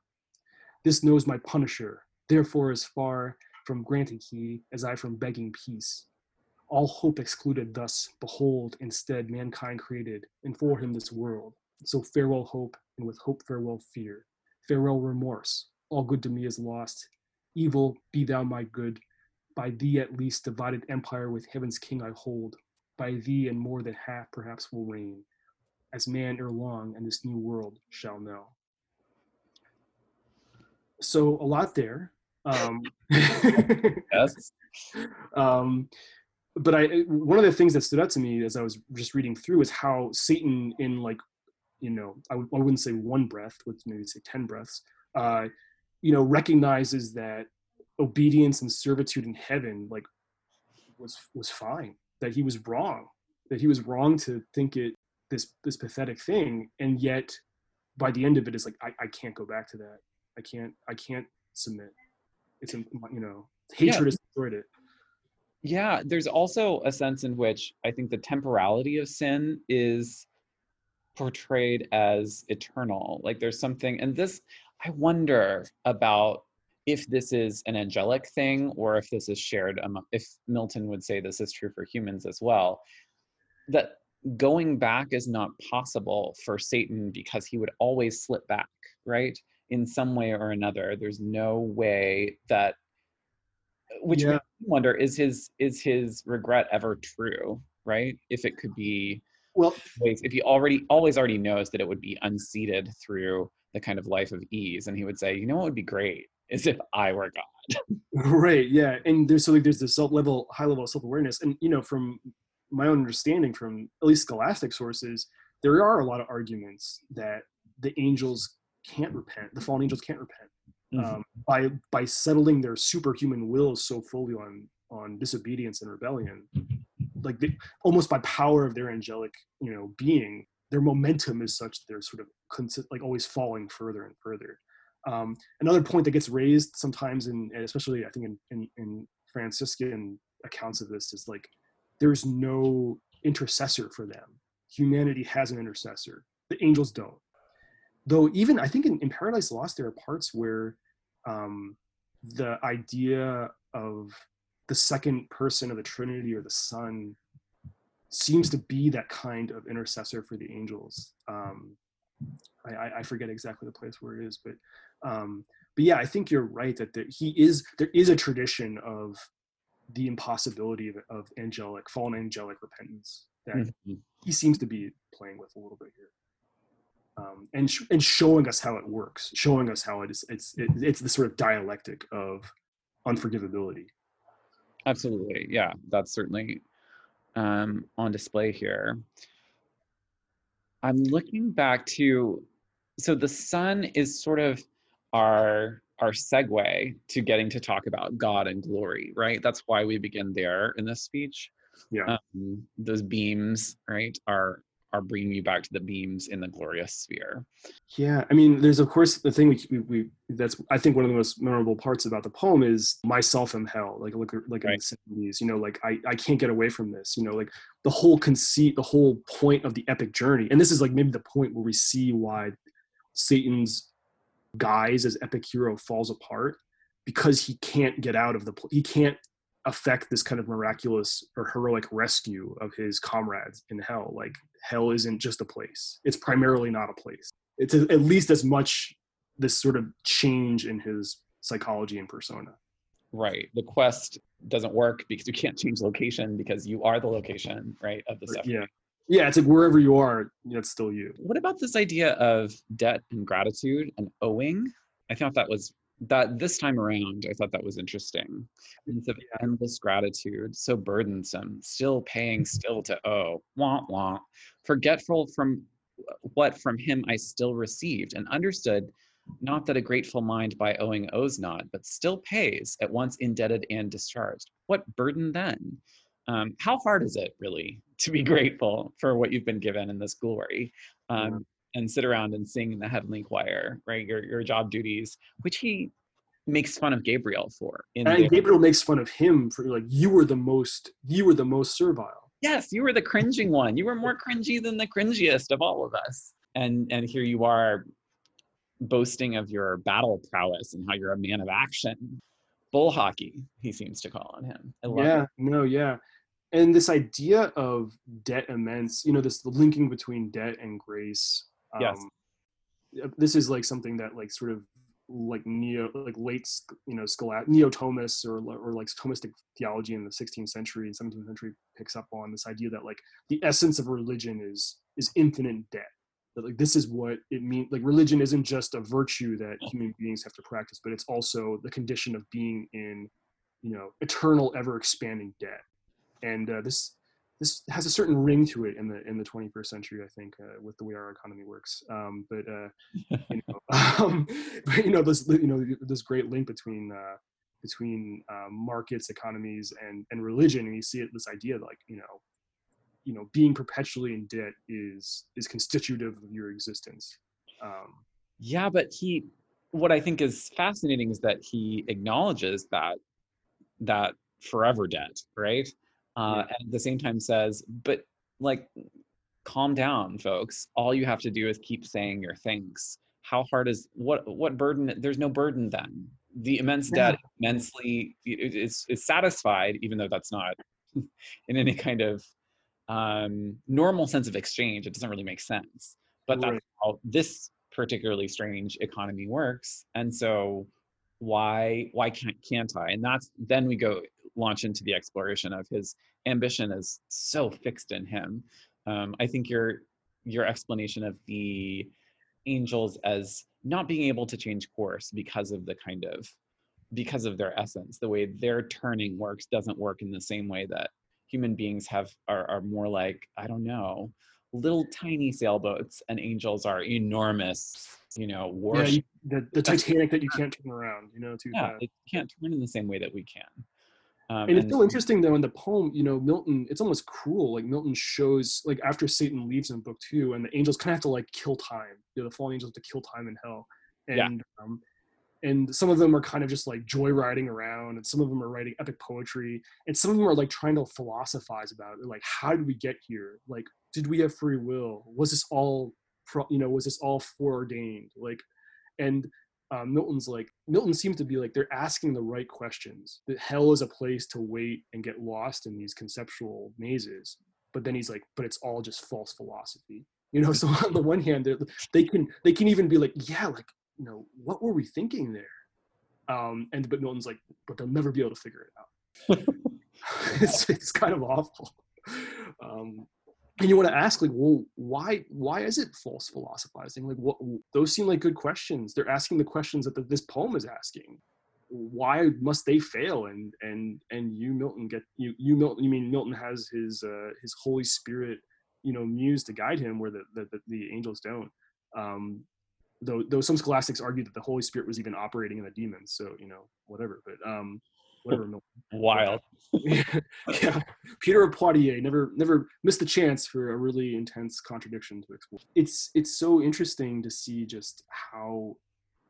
This knows my punisher, therefore as far from granting he as I from begging peace. All hope excluded thus, behold, instead mankind created, and for him this world. So farewell hope, and with hope farewell fear. Farewell remorse, all good to me is lost. Evil, be thou my good. By thee at least divided empire with heaven's king I hold. By thee and more than half perhaps will reign, as man ere long and this new world shall know. So a lot there. Um, Yes. um, but I one of the things that stood out to me as I was just reading through is how Satan in like you know I w- I wouldn't say one breath let's maybe say 10 breaths uh, you know recognizes that obedience and servitude in heaven like was was fine that he was wrong that he was wrong to think it this this pathetic thing and yet by the end of it it's like I, I can't go back to that I can't I can't submit. It's in- you know hatred has destroyed it. Yeah, there's also a sense in which I think the temporality of sin is portrayed as eternal. Like there's something, and this, I wonder about if this is an angelic thing or if this is shared among, if Milton would say this is true for humans as well, that going back is not possible for Satan because he would always slip back, right? In some way or another. There's no way that which Yeah. makes me wonder is his is his regret ever true, right? If it could be Well, if he already always already knows that it would be unseated through the kind of life of ease and he would say you know what would be great is if i were god. Right yeah and there's so like there's this self level high level of self-awareness and you know from my own understanding from at least scholastic sources there are a lot of arguments that the angels can't repent the fallen angels can't repent um, by by settling their superhuman wills so fully on on disobedience and rebellion like they, almost by power of their angelic you know being their momentum is such that they're sort of consi- like always falling further and further. Um, another point that gets raised sometimes in and especially i think in, in, in franciscan accounts of this is like there's no intercessor for them. Humanity has an intercessor. The angels don't. Though even i think in, in paradise lost there are parts where um, the idea of the second person of the trinity or the son seems to be that kind of intercessor for the angels. Um, I, I- I forget exactly the place where it is but um, but yeah i think you're right that there, he is there is a tradition of the impossibility of, of angelic fallen angelic repentance that Mhm. he seems to be playing with a little bit here. Um, and sh- and showing us how it works showing us how it is it's it, it's the sort of dialectic of unforgivability absolutely yeah that's certainly um, on display here. I'm looking back to so the sun is sort of our our segue to getting to talk about god and glory right? That's why we begin there in this speech. Yeah. um, those beams right are are bringing you back to the beams in the glorious sphere Yeah, I mean, there's of course the thing we, we, we that's I think one of the most memorable parts about the poem is myself in hell. Like look like in Right. the seventies, you know, like I I can't get away from this. You know, like the whole conceit, the whole point of the epic journey, and this is like maybe the point where we see why Satan's guise as epic hero falls apart because he can't get out of the he can't affect this kind of miraculous or heroic rescue of his comrades in hell like hell isn't just a place. It's primarily not a place. It's at least as much this sort of change in his psychology and persona. Right. The quest doesn't work because you can't change location because you are the location right of the stuff yeah. Yeah it's like wherever you are it's still you. What about this idea of debt and gratitude and owing? I thought that was that this time around i thought that was interesting. Sense of endless gratitude so burdensome still paying still to owe wah wah forgetful from what from him i still received and understood not that a grateful mind by owing owes not but still pays at once indebted and discharged. What burden then? Um, how hard is it really to be grateful for what you've been given in this glory? Um, and sit around and sing in the heavenly choir right your, your job duties which he makes fun of gabriel for and the- gabriel makes fun of him for like you were the most you were the most servile. Yes you were the cringing one. You were more cringy than the cringiest of all of us. And and here you are boasting of your battle prowess and how you're a man of action. Bull hockey he seems to call on him. I love yeah it. no yeah. And this idea of debt immense you know this the linking between debt and grace Yes. uh, this is like something that like sort of like neo like late you know scholastic neo-thomists or or like thomistic theology in the 16th century and 17th century picks up on this idea that like the essence of religion is is infinite debt that like this is what it means like religion isn't just a virtue that human beings have to practice but it's also the condition of being in you know eternal ever expanding debt and uh, this this has a certain ring to it in the in the 21st century i think uh, with the way our economy works um, but uh, you know um, but you know this you know this great link between uh, between uh, markets economies and and religion and you see it this idea like you know you know being perpetually in debt is is constitutive of your existence um, yeah but he what I think is fascinating is that he acknowledges that that forever debt, right? Uh, and at the same time says, but like, calm down, folks. All you have to do is keep saying your thanks. How hard is what what burden? There's no burden then. The immense debt immensely is is satisfied, even though that's not in any kind of um, normal sense of exchange. It doesn't really make sense. But that's Right. how this particularly strange economy works. And so why why can't can't I? And that's then we go launch into the exploration of his ambition is so fixed in him. Um, I think your your explanation of the angels as not being able to change course because of the kind of because of their essence, the way their turning works doesn't work in the same way that human beings have are, are more like I don't know little tiny sailboats and angels are enormous you know Yeah, warship the, the Titanic that you can't turn around, you know, too yeah, fast. they can't turn in the same way that we can. Um, and it's so interesting though in the poem you know milton it's almost cruel like milton shows like after satan leaves in book two and the angels kind of have to like kill time you know the fallen angels have to kill time in hell. Yeah. and um and some of them are kind of just like joyriding around and some of them are writing epic poetry and some of them are like trying to philosophize about it like how did we get here? Like did we have free will? Was this all pro- you know was this all foreordained? Like and um, Milton's like Milton seems to be like they're asking the right questions. That hell is a place to wait and get lost in these conceptual mazes. But then he's like, but it's all just false philosophy. You know, so on the one hand, they can they can even be like, yeah, like you know, what were we thinking there? Um, and but Milton's like, but they'll never be able to figure it out. it's it's kind of awful. Um, and you want to ask like well why why is it false philosophizing? Like what those seem like good questions. They're asking the questions that the, this poem is asking. Why must they fail? And and and you milton get you you milton you mean milton has his uh his holy spirit you know muse to guide him where the the, the, the angels don't. Um though though some scholastics argue that the holy spirit was even operating in the demons so you know whatever but um whatever wild. yeah, Peter of Poitiers never never missed a chance for a really intense contradiction to explore. It's it's so interesting to see just how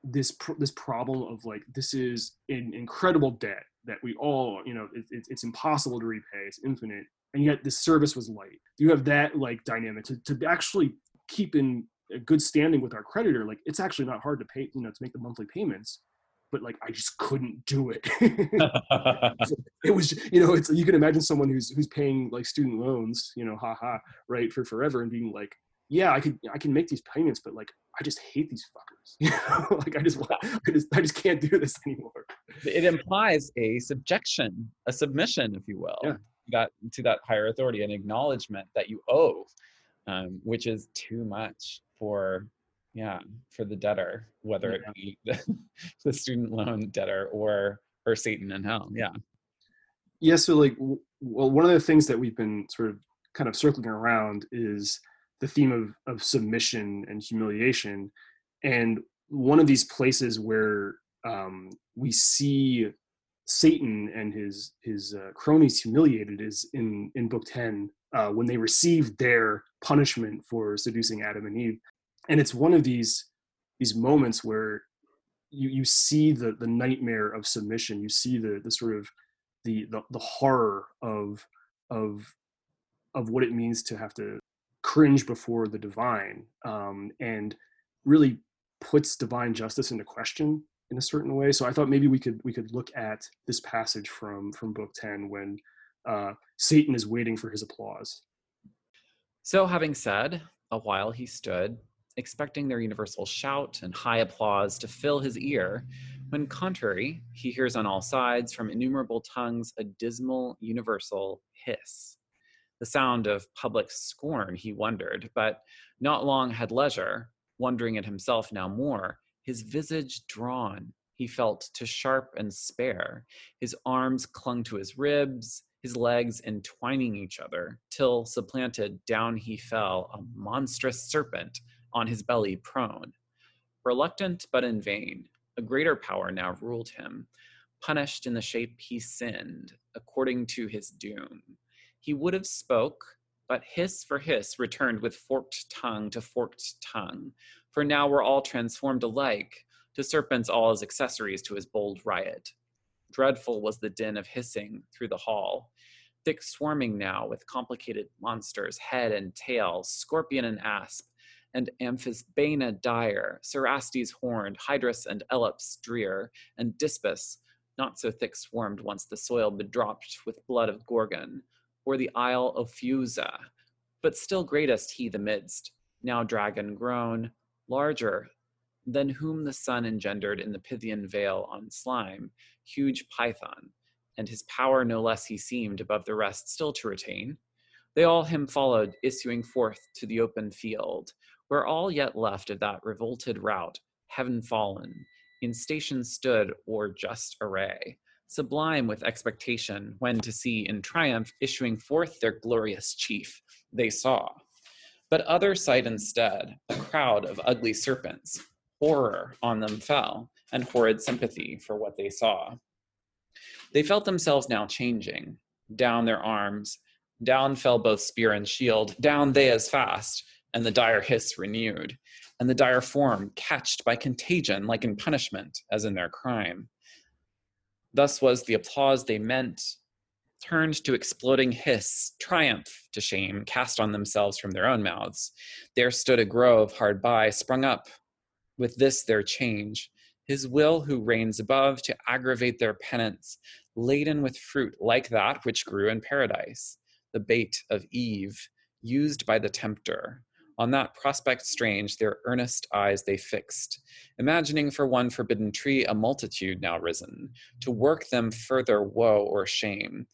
this pr- this problem of like this is an incredible debt that we all you know it, it, it's impossible to repay it's infinite and yet the service was light you have that like dynamic to, to actually keep in a good standing with our creditor like it's actually not hard to pay you know to make the monthly payments but like i just couldn't do it. It was you know it's you can imagine someone who's who's paying like student loans you know haha right for forever and being like yeah i could i can make these payments but like i just hate these fuckers. You know like i just i just i just can't do this anymore. It implies a subjection, a submission, if you will, Yeah. that to that higher authority, an acknowledgement that you owe, um, which is too much for yeah for the debtor, whether it be the, the student loan debtor or or Satan in hell. Yeah. yeah so like w- well one of the things that we've been sort of kind of circling around is the theme of of submission and humiliation and one of these places where um, we see Satan and his his uh, cronies humiliated is in in book 10 uh, when they received their punishment for seducing Adam and Eve and it's one of these these moments where you you see the the nightmare of submission. You see the the sort of the the, the horror of of of what it means to have to cringe before the divine um, and really puts divine justice into question in a certain way. So i thought maybe we could we could look at this passage from from book 10 when uh, satan is waiting for his applause. So, having said, a while he stood, expecting their universal shout and high applause to fill his ear, when contrary, he hears on all sides from innumerable tongues a dismal universal hiss. The sound of public scorn, he wondered, but not long had leisure, wondering at himself now more, his visage drawn, he felt to sharp and spare, his arms clung to his ribs, his legs entwining each other, till supplanted down he fell, a monstrous serpent, on his belly prone. Reluctant but in vain, a greater power now ruled him, punished in the shape he sinned, according to his doom. He would have spoke, but hiss for hiss returned with forked tongue to forked tongue. For now we're all transformed alike, to serpents all as accessories to his bold riot. Dreadful was the din of hissing through the hall, thick swarming now with complicated monsters, head and tail, scorpion and asp, and Amphisbaena dire, Cerastes horned, Hydrus and Ellops drear, and Dispus, not so thick swarmed once the soil bedropped with blood of Gorgon, or the isle Ophiusa, but still greatest he the midst, now dragon grown, larger than whom the sun engendered in the Pythian vale on slime, huge Python, and his power no less he seemed above the rest still to retain. They all him followed, issuing forth to the open field, where all yet left of that revolted rout, heaven fallen, in station stood or just array, sublime with expectation, when to see in triumph issuing forth their glorious chief, they saw. But other sight instead, a crowd of ugly serpents, horror on them fell, and horrid sympathy for what they saw. They felt themselves now changing. Down their arms, down fell both spear and shield, down they as fast, and the dire hiss renewed, and the dire form catched by contagion like in punishment, as in their crime. Thus was the applause they meant turned to exploding hiss, triumph to shame, cast on themselves from their own mouths. There stood a grove hard by, sprung up with this their change, his will who reigns above to aggravate their penance, laden with fruit like that which grew in paradise, the bait of Eve, used by the tempter. On that prospect strange, their earnest eyes they fixed, imagining for one forbidden tree a multitude now risen, to work them further woe or shame.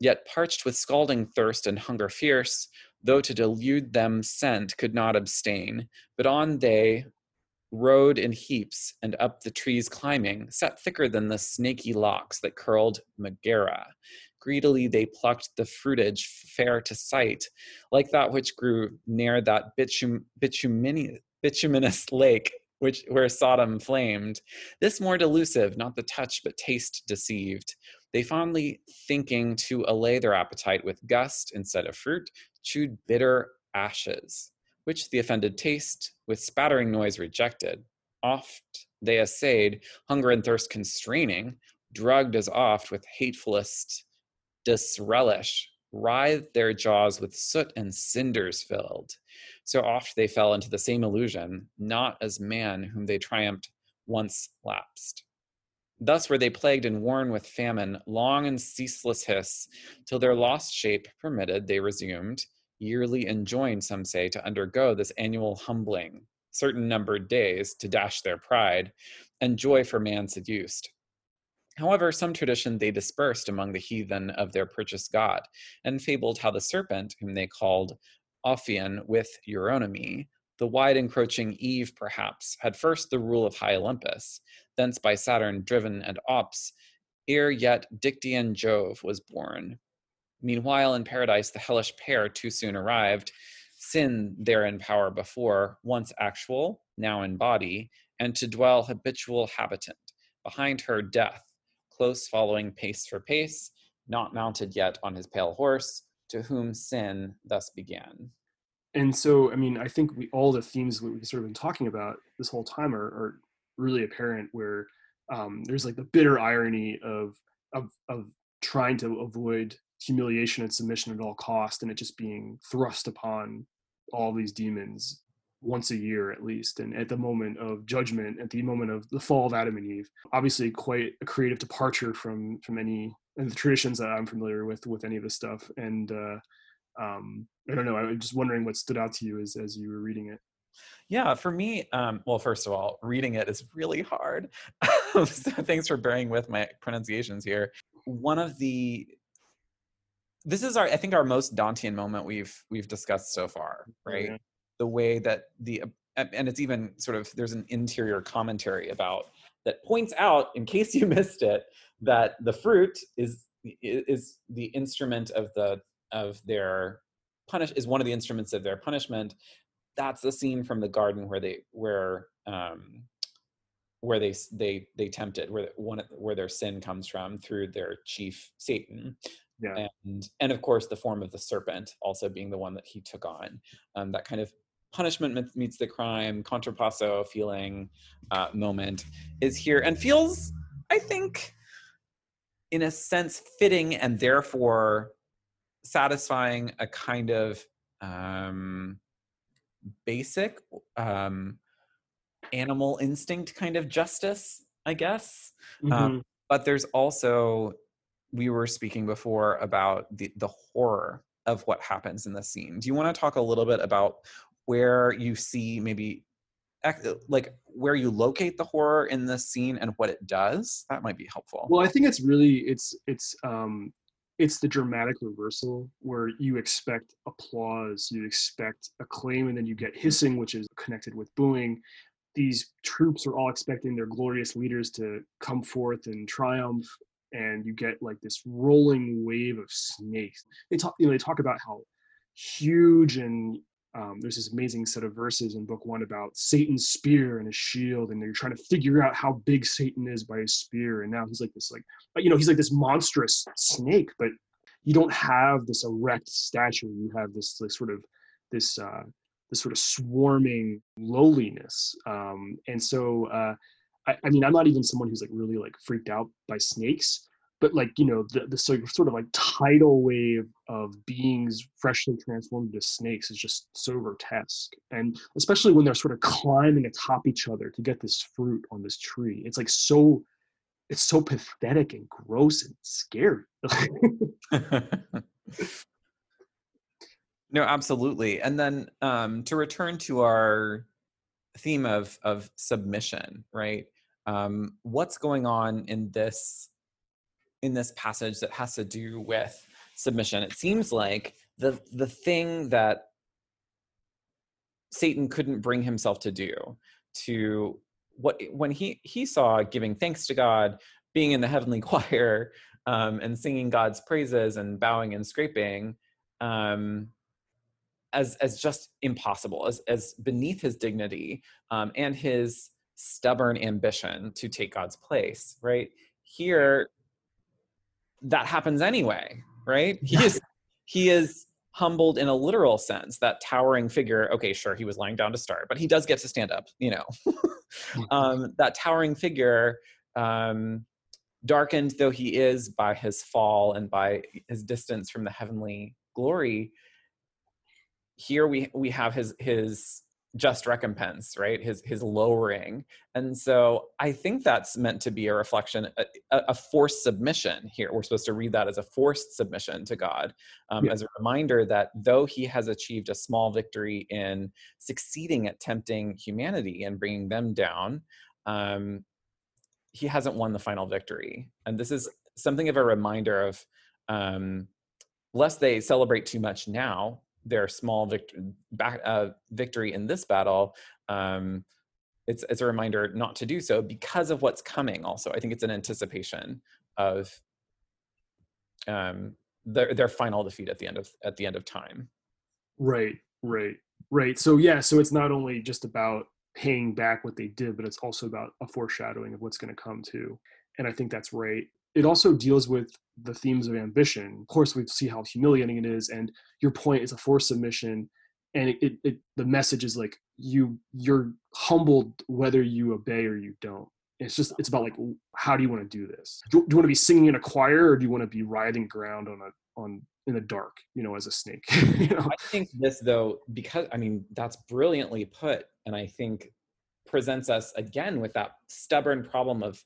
Yet parched with scalding thirst and hunger fierce, though to delude them sent could not abstain, but on they rode in heaps and up the trees climbing, set thicker than the snaky locks that curled Megaera. Greedily they plucked the fruitage fair to sight, like that which grew near that bitum, bitumini, bituminous lake which where Sodom flamed. This more delusive, not the touch, but taste deceived. They fondly thinking to allay their appetite with gust instead of fruit, chewed bitter ashes which the offended taste with spattering noise rejected. Oft they essayed, hunger and thirst constraining, drugged as oft with hatefullest disrelish, writhed their jaws with soot and cinders filled. So oft they fell into the same illusion, not as man whom they triumphed once lapsed. Thus were they plagued and worn with famine, long and ceaseless hiss, till their lost shape permitted, they resumed, yearly enjoined, some say, to undergo this annual humbling, certain numbered days to dash their pride, and joy for man seduced. However, some tradition they dispersed among the heathen of their purchased god, and fabled how the serpent, whom they called Ophion with Eurynome, the wide encroaching Eve perhaps, had first the rule of high Olympus, thence by Saturn driven and Ops, ere yet Dictaean Jove was born, Meanwhile, in paradise, the hellish pair too soon arrived, sin there in power before, once actual, now in body, and to dwell habitual habitant. Behind her, death, close following pace for pace, not mounted yet on his pale horse, to whom sin thus began. And so, I mean, I think we all the themes we've sort of been talking about this whole time are, are really apparent. Where um, there's like the bitter irony of of of trying to avoid humiliation and submission at all cost and it just being thrust upon all these demons once a year at least and at the moment of judgment at the moment of the fall of adam and eve obviously quite a creative departure from from any and the traditions that i'm familiar with with any of this stuff and uh um i don't know i'm just wondering what stood out to you as as you were reading it yeah, for me, um, well, first of all, reading it is really hard. so thanks for bearing with my pronunciations here. One of the this is our i think our most daunting moment we've we've discussed so far right mm-hmm. The way that the and it's even sort of there's an interior commentary about that points out in case you missed it that the fruit is is the instrument of the of their punish is one of the instruments of their punishment. That's the scene from the garden where they where um where they they they tempted where one where their sin comes from through their chief satan. Yeah. and and of course the form of the serpent also being the one that he took on. Um, that kind of punishment meets the crime, contrapasso feeling uh, moment is here and feels, I think, in a sense, fitting and therefore satisfying a kind of um, basic um, animal instinct kind of justice, I guess. Mhm. Um, but there's also we were speaking before about the the horror of what happens in the scene. Do you want to talk a little bit about where you see maybe like where you locate the horror in the scene and what it does? That might be helpful. Well, I think it's really it's it's um it's the dramatic reversal where you expect applause, you expect acclaim, and then you get hissing, which is connected with booing. These troops are all expecting their glorious leaders to come forth and triumph, and you get like this rolling wave of snakes. They talk, you know, they talk about how huge and um, there's this amazing set of verses in book one about Satan's spear and his shield, and they're trying to figure out how big Satan is by his spear. And now he's like this, like you know, he's like this monstrous snake, but you don't have this erect stature. You have this like sort of this uh, this sort of swarming lowliness. Um, and so, uh, I, I mean, I'm not even someone who's like really like freaked out by snakes, but like you know the, the sort of, sort of like tidal wave of beings freshly transformed into snakes is just so grotesque and especially when they're sort of climbing atop each other to get this fruit on this tree it's like so it's so pathetic and gross and scary no, absolutely. And then um, to return to our theme of of submission, right? Um, what's going on in this in this passage that has to do with submission? It seems like the the thing that Satan couldn't bring himself to do to what when he he saw giving thanks to God, being in the heavenly choir, um, and singing God's praises and bowing and scraping um, as as just impossible, as as beneath his dignity um, and his stubborn ambition to take God's place. Right here, that happens anyway. Right? He is he is humbled in a literal sense. That towering figure. Okay, sure, he was lying down to start, but he does get to stand up. You know, um, that towering figure. Um, darkened though he is by his fall and by his distance from the heavenly glory here we we have his his just recompense right his his lowering. And so i think that's meant to be a reflection a, a forced submission here. We're supposed to read that as a forced submission to god um, Yeah. as a reminder that though he has achieved a small victory in succeeding at tempting humanity and bringing them down um, he hasn't won the final victory. And this is something of a reminder of um, lest they celebrate too much now their small back, uh, victory in this battle um, it's, it's a reminder not to do so because of what's coming also. I think it's an anticipation of um, their, their final defeat at the end of at the end of time. Right right right. So yeah so it's not only just about paying back what they did but it's also about a foreshadowing of what's going to come too. And i think that's right it also deals with the themes of ambition. Of course we see how humiliating it is and your point is a forced submission and it, it, it the message is like you you're humbled whether you obey or you don't. It's just it's about like how do you want to do this? Do, do you want to be singing in a choir or do you want to be writhing ground on a on in the dark you know as a snake you know? I think this, though, because I mean, that's brilliantly put. And I think presents us again with that stubborn problem of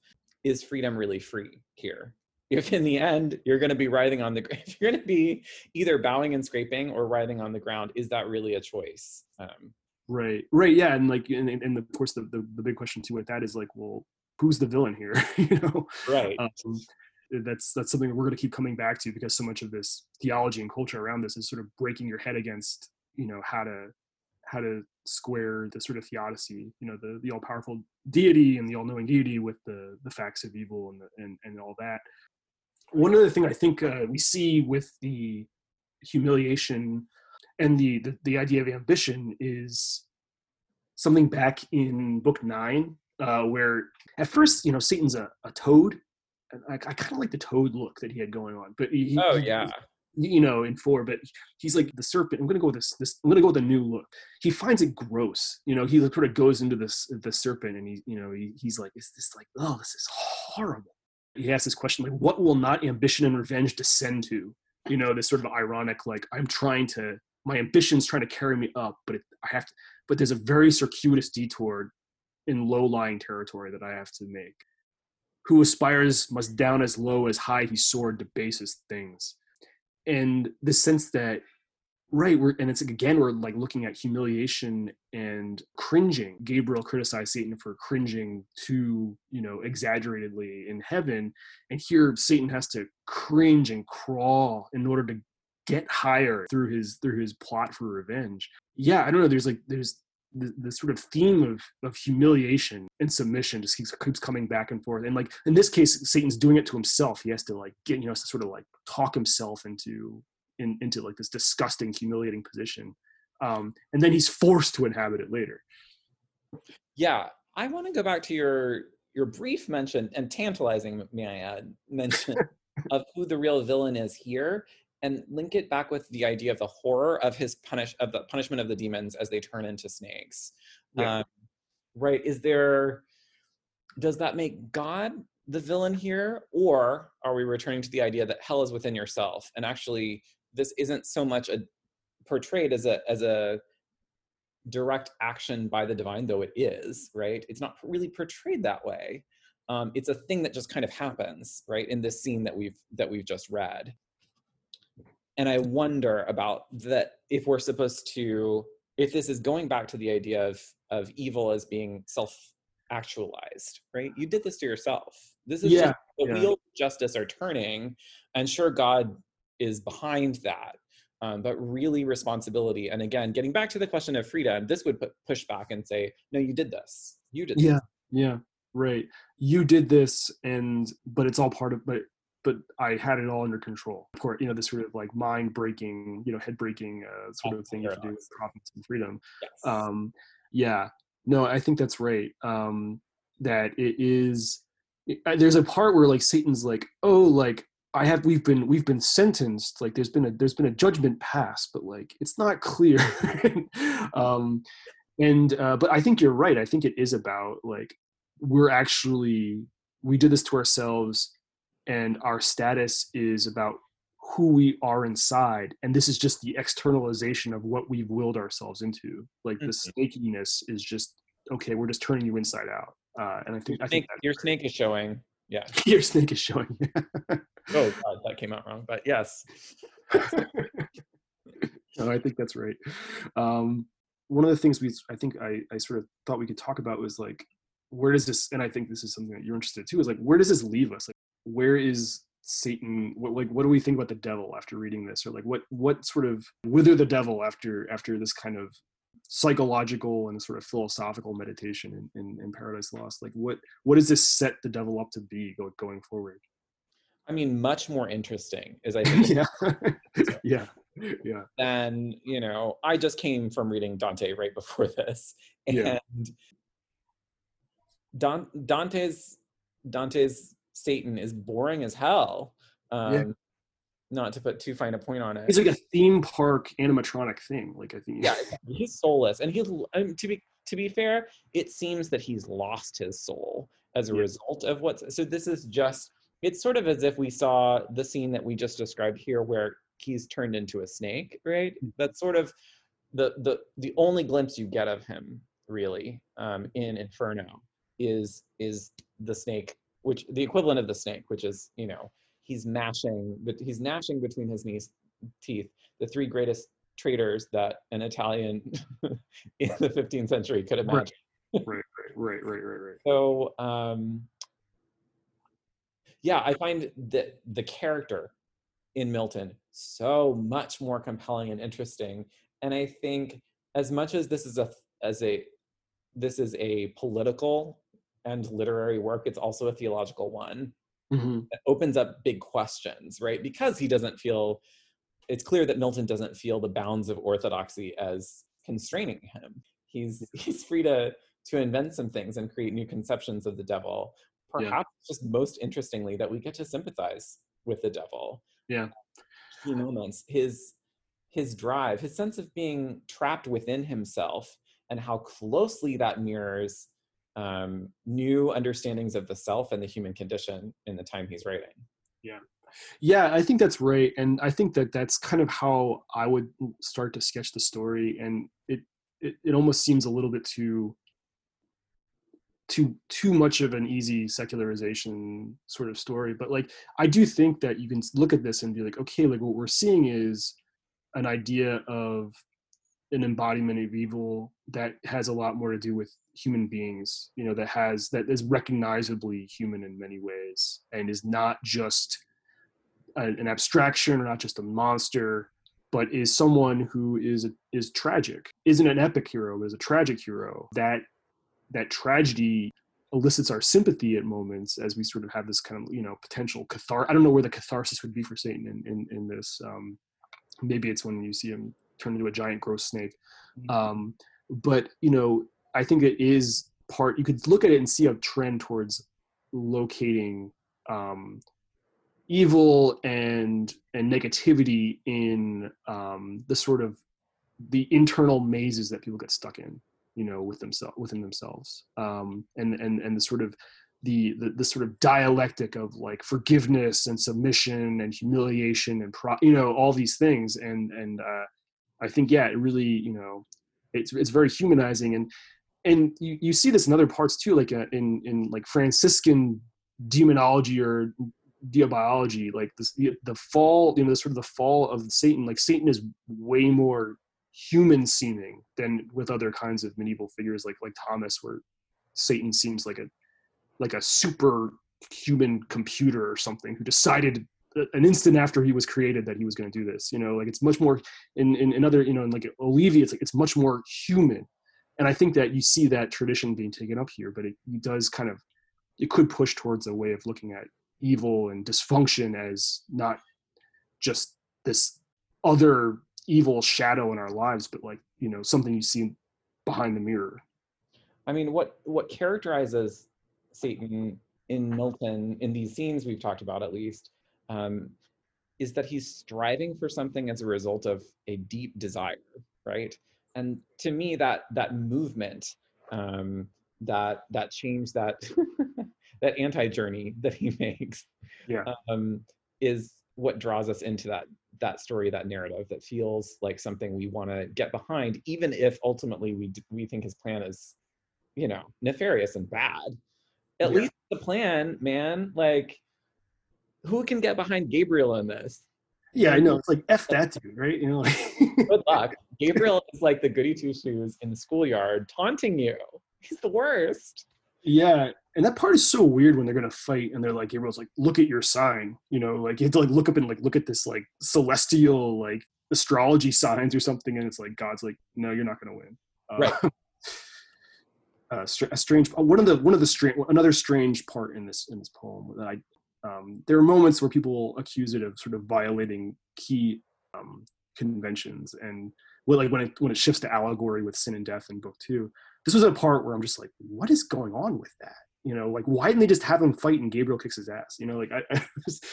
is freedom really free here? If in the end you're going to be writhing on the ground, if you're going to be either bowing and scraping or writhing on the ground, is that really a choice? Um, Right, right, yeah, and like, and, and and of course, the, the the big question too with that is like, well, who's the villain here? you know, right. um, that's that's something that we're going to keep coming back to because so much of this theology and culture around this is sort of breaking your head against, you know, how to how to square the sort of theodicy, you know, the the all powerful deity and the all knowing deity with the the facts of evil and the, and and all that. One other thing I think uh, we see with the humiliation and the, the the idea of ambition is something back in book nine uh, where at first you know satan's a, a toad and i, I kind of like the toad look that he had going on but he, Oh yeah. You know, in four, but he's like the serpent. I'm gonna go with this. This I'm gonna go with a new look. He finds it gross. You know, he sort of goes into this the serpent, and he, you know, he, he's like, is this like, oh, this is horrible. He asks this question like, what will not ambition and revenge descend to? You know, this sort of ironic, like, I'm trying to, my ambition's trying to carry me up, but it, I have to. But there's a very circuitous detour in low-lying territory that I have to make. Who aspires must down as low as high he soared to basest things and the sense that right we're and it's again we're like looking at humiliation and cringing. Gabriel criticized satan for cringing too you know exaggeratedly in heaven. And here satan has to cringe and crawl in order to get higher through his through his plot for revenge. Yeah i don't know there's like there's the, the sort of theme of, of humiliation and submission just keeps, keeps coming back and forth. And like in this case, Satan's doing it to himself. He has to like get, you know, to sort of like talk himself into in, into like this disgusting, humiliating position. Um, and then he's forced to inhabit it later. Yeah, I want to go back to your your brief mention and tantalizing, may I add, mention of who the real villain is here and link it back with the idea of the horror of his punish of the punishment of the demons as they turn into snakes. Yeah. um, right is there does that make god the villain here or are we returning to the idea that hell is within yourself and actually this isn't so much a portrayed as a as a direct action by the divine though it is right? It's not really portrayed that way. Um, it's a thing that just kind of happens right in this scene that we've that we've just read and i wonder about that if we're supposed to if this is going back to the idea of of evil as being self actualized right you did this to yourself this is yeah, the yeah. wheels of justice are turning and sure god is behind that um, but really responsibility and again getting back to the question of freedom this would put, push back and say no you did this you did yeah this. yeah right you did this and but it's all part of but but I had it all under control. Of course, you know, this sort of like mind breaking, you know, head breaking uh, sort of thing you to do with profits and freedom. Yes. Um, yeah, no, I think that's right. Um, that it is. It, uh, there's a part where like Satan's like, oh, like I have we've been we've been sentenced. Like there's been a there's been a judgment passed, but like it's not clear. um, and uh, but I think you're right. I think it is about like we're actually we did this to ourselves and our status is about who we are inside and this is just the externalization of what we've willed ourselves into. Like the Mhm. snakiness is just okay we're just turning you inside out. Uh, and i think i think snake, your snake is showing. Yeah. Your snake is showing. Oh god that came out wrong but yes. No, i think that's right. Um, one of the things we i think I, I sort of thought we could talk about was like where does this and i think this is something that you're interested in too is like where does this leave us? Like where is satan what like what do we think about the devil after reading this? Or like what what sort of wither the devil after after this kind of psychological and sort of philosophical meditation in, in, in paradise lost? Like what what does this set the devil up to be going forward? I mean much more interesting is i think yeah. Yeah. Yeah. than you know i just came from reading dante right before this. And Yeah. Don, dante's dante's satan is boring as hell um Yeah. not to put too fine a point on it it's like a theme park animatronic thing like i think yeah he's soulless and he's um, to be to be fair it seems that he's lost his soul as a Yeah. result of what's so this is just it's sort of as if we saw the scene that we just described here where he's turned into a snake right Mm. that's sort of the the the only glimpse you get of him really um, in inferno is is the snake which the equivalent of the snake which is you know he's gnashing but he's gnashing between his knees teeth the three greatest traitors that an Italian in the 15th century could imagine. right right right right right right So, um, yeah, I find that the character in Milton so much more compelling and interesting. And I think as much as this is a as a this is a political and literary work, it's also a theological one hmm that opens up big questions, right? Because he doesn't feel it's clear that Milton doesn't feel the bounds of orthodoxy as constraining him. He's he's free to to invent some things and create new conceptions of the devil. Yeah. Perhaps just most interestingly that we get to sympathize with the devil. Yeah. key moments. His his drive, his sense of being trapped within himself, and how closely that mirrors um, new understandings of the self and the human condition in the time he's writing. Yeah. Yeah, I think that's right. And I think that that's kind of how I would start to sketch the story. And it, it, it almost seems a little bit too, too, too much of an easy secularization sort of story. But like, I do think that you can look at this and be like, okay, like what we're seeing is an idea of an embodiment of evil that has a lot more to do with human beings you know that has that is recognizably human in many ways and is not just a, an abstraction or not just a monster but is someone who is is tragic isn't an epic hero is a tragic hero. That that tragedy elicits our sympathy at moments as we sort of have this kind of you know potential cathar i don't know where the catharsis would be for satan in in, in this um maybe it's when you see him turn into a giant gross snake. Mm-hmm. um but you know i think it is part you could look at it and see a trend towards locating um, evil and and negativity in um, the sort of the internal mazes that people get stuck in you know with themselves within themselves. Um, and and and the sort of the, the the sort of dialectic of like forgiveness and submission and humiliation and pro you know all these things. And and uh, i think yeah it really you know it's it's very humanizing and and you, you see this in other parts too like uh, in in like franciscan demonology or diabiology like this the, the fall you know the sort of the fall of satan like satan is way more human seeming than with other kinds of medieval figures like like thomas where satan seems like a like a super human computer or something who decided an instant after he was created that he was going to do this you know? Like it's much more in, in, in other you know in like Olivi it's like it's much more human. And i think that you see that tradition being taken up here but it, it does kind of it could push towards a way of looking at evil and dysfunction as not just this other evil shadow in our lives but like you know something you see behind the mirror. I mean what what characterizes satan in milton in these scenes we've talked about at least um, is that he's striving for something as a result of a deep desire, right? And to me, that that movement, um, that that change, that that anti-journey that he makes, yeah, um, is what draws us into that that story, that narrative that feels like something we want to get behind, even if ultimately we we think his plan is, you know, nefarious and bad. At yeah. least the plan, man. Like who can get behind Gabriel in this? Yeah, I know. It's like F that dude, right? You know, like good luck. Gabriel is like the goody two shoes in the schoolyard taunting you. He's the worst. Yeah, and that part is so weird when they're gonna fight and they're like Gabriel's like, look at your sign. You know, like you have to like look up and like look at this like celestial like astrology signs or something, and it's like God's like, no, you're not gonna win. Uh, right. Uh, a strange one of the one of the strange another strange part in this in this poem that I um, there are moments where people accuse it of sort of violating key um, conventions and well, like when it when it shifts to allegory with sin and death in book two this was a part where i'm just like what is going on with that? You know like why didn't they just have him fight and gabriel kicks his ass? You know like I, I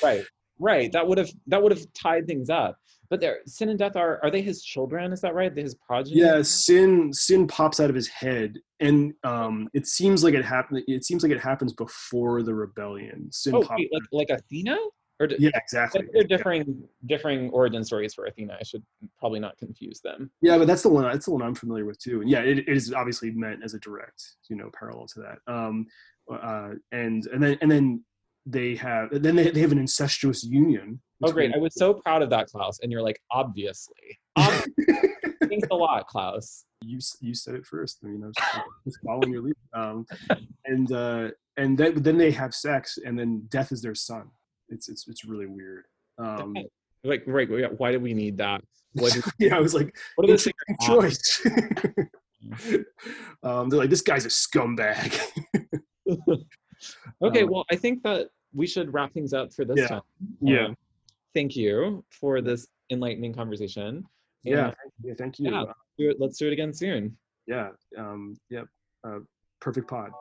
right right that would have that would have tied things up. But there sin and death are are they his children? Is that right? His progeny? Yeah sin sin pops out of his head and um it seems like it happened it seems like it happens before the rebellion. Sin oh, wait, like, like athena? Or yeah exactly. they're differing yeah. differing origin stories for athena. I should probably not confuse them. Yeah but that's the one that's the one i'm familiar with too. And yeah it, it is obviously meant as a direct you know parallel to that. Um uh and and then and then they have then they, they have an incestuous union. Oh, great! I was so proud of that, Klaus. And you're like, obviously. obviously. Thanks a lot, Klaus. You you said it first. I mean, I was just following your lead. Um, and uh, and then then they have sex, and then death is their son. It's it's it's really weird. Um, like, right? Why do we need that? What is, yeah, I was like, what are they choice? um, they're like, this guy's a scumbag. Okay, um, well, I think that we should wrap things up for this yeah. time. Yeah. Um, thank you for this enlightening conversation. Yeah, yeah thank you. Yeah, do it, let's do it again soon. Yeah. Um, yep. Uh, perfect pod.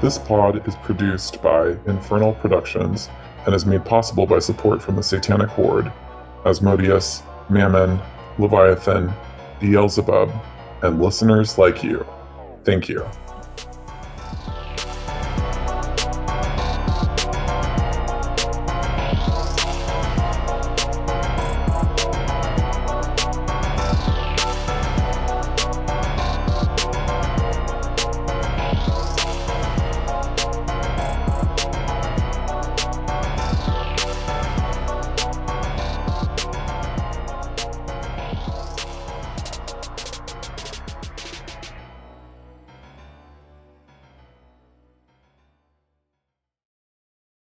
This pod is produced by Infernal Productions and is made possible by support from the Satanic Horde, Asmodeus, Mammon, Leviathan, Beelzebub, and listeners like you. Thank you.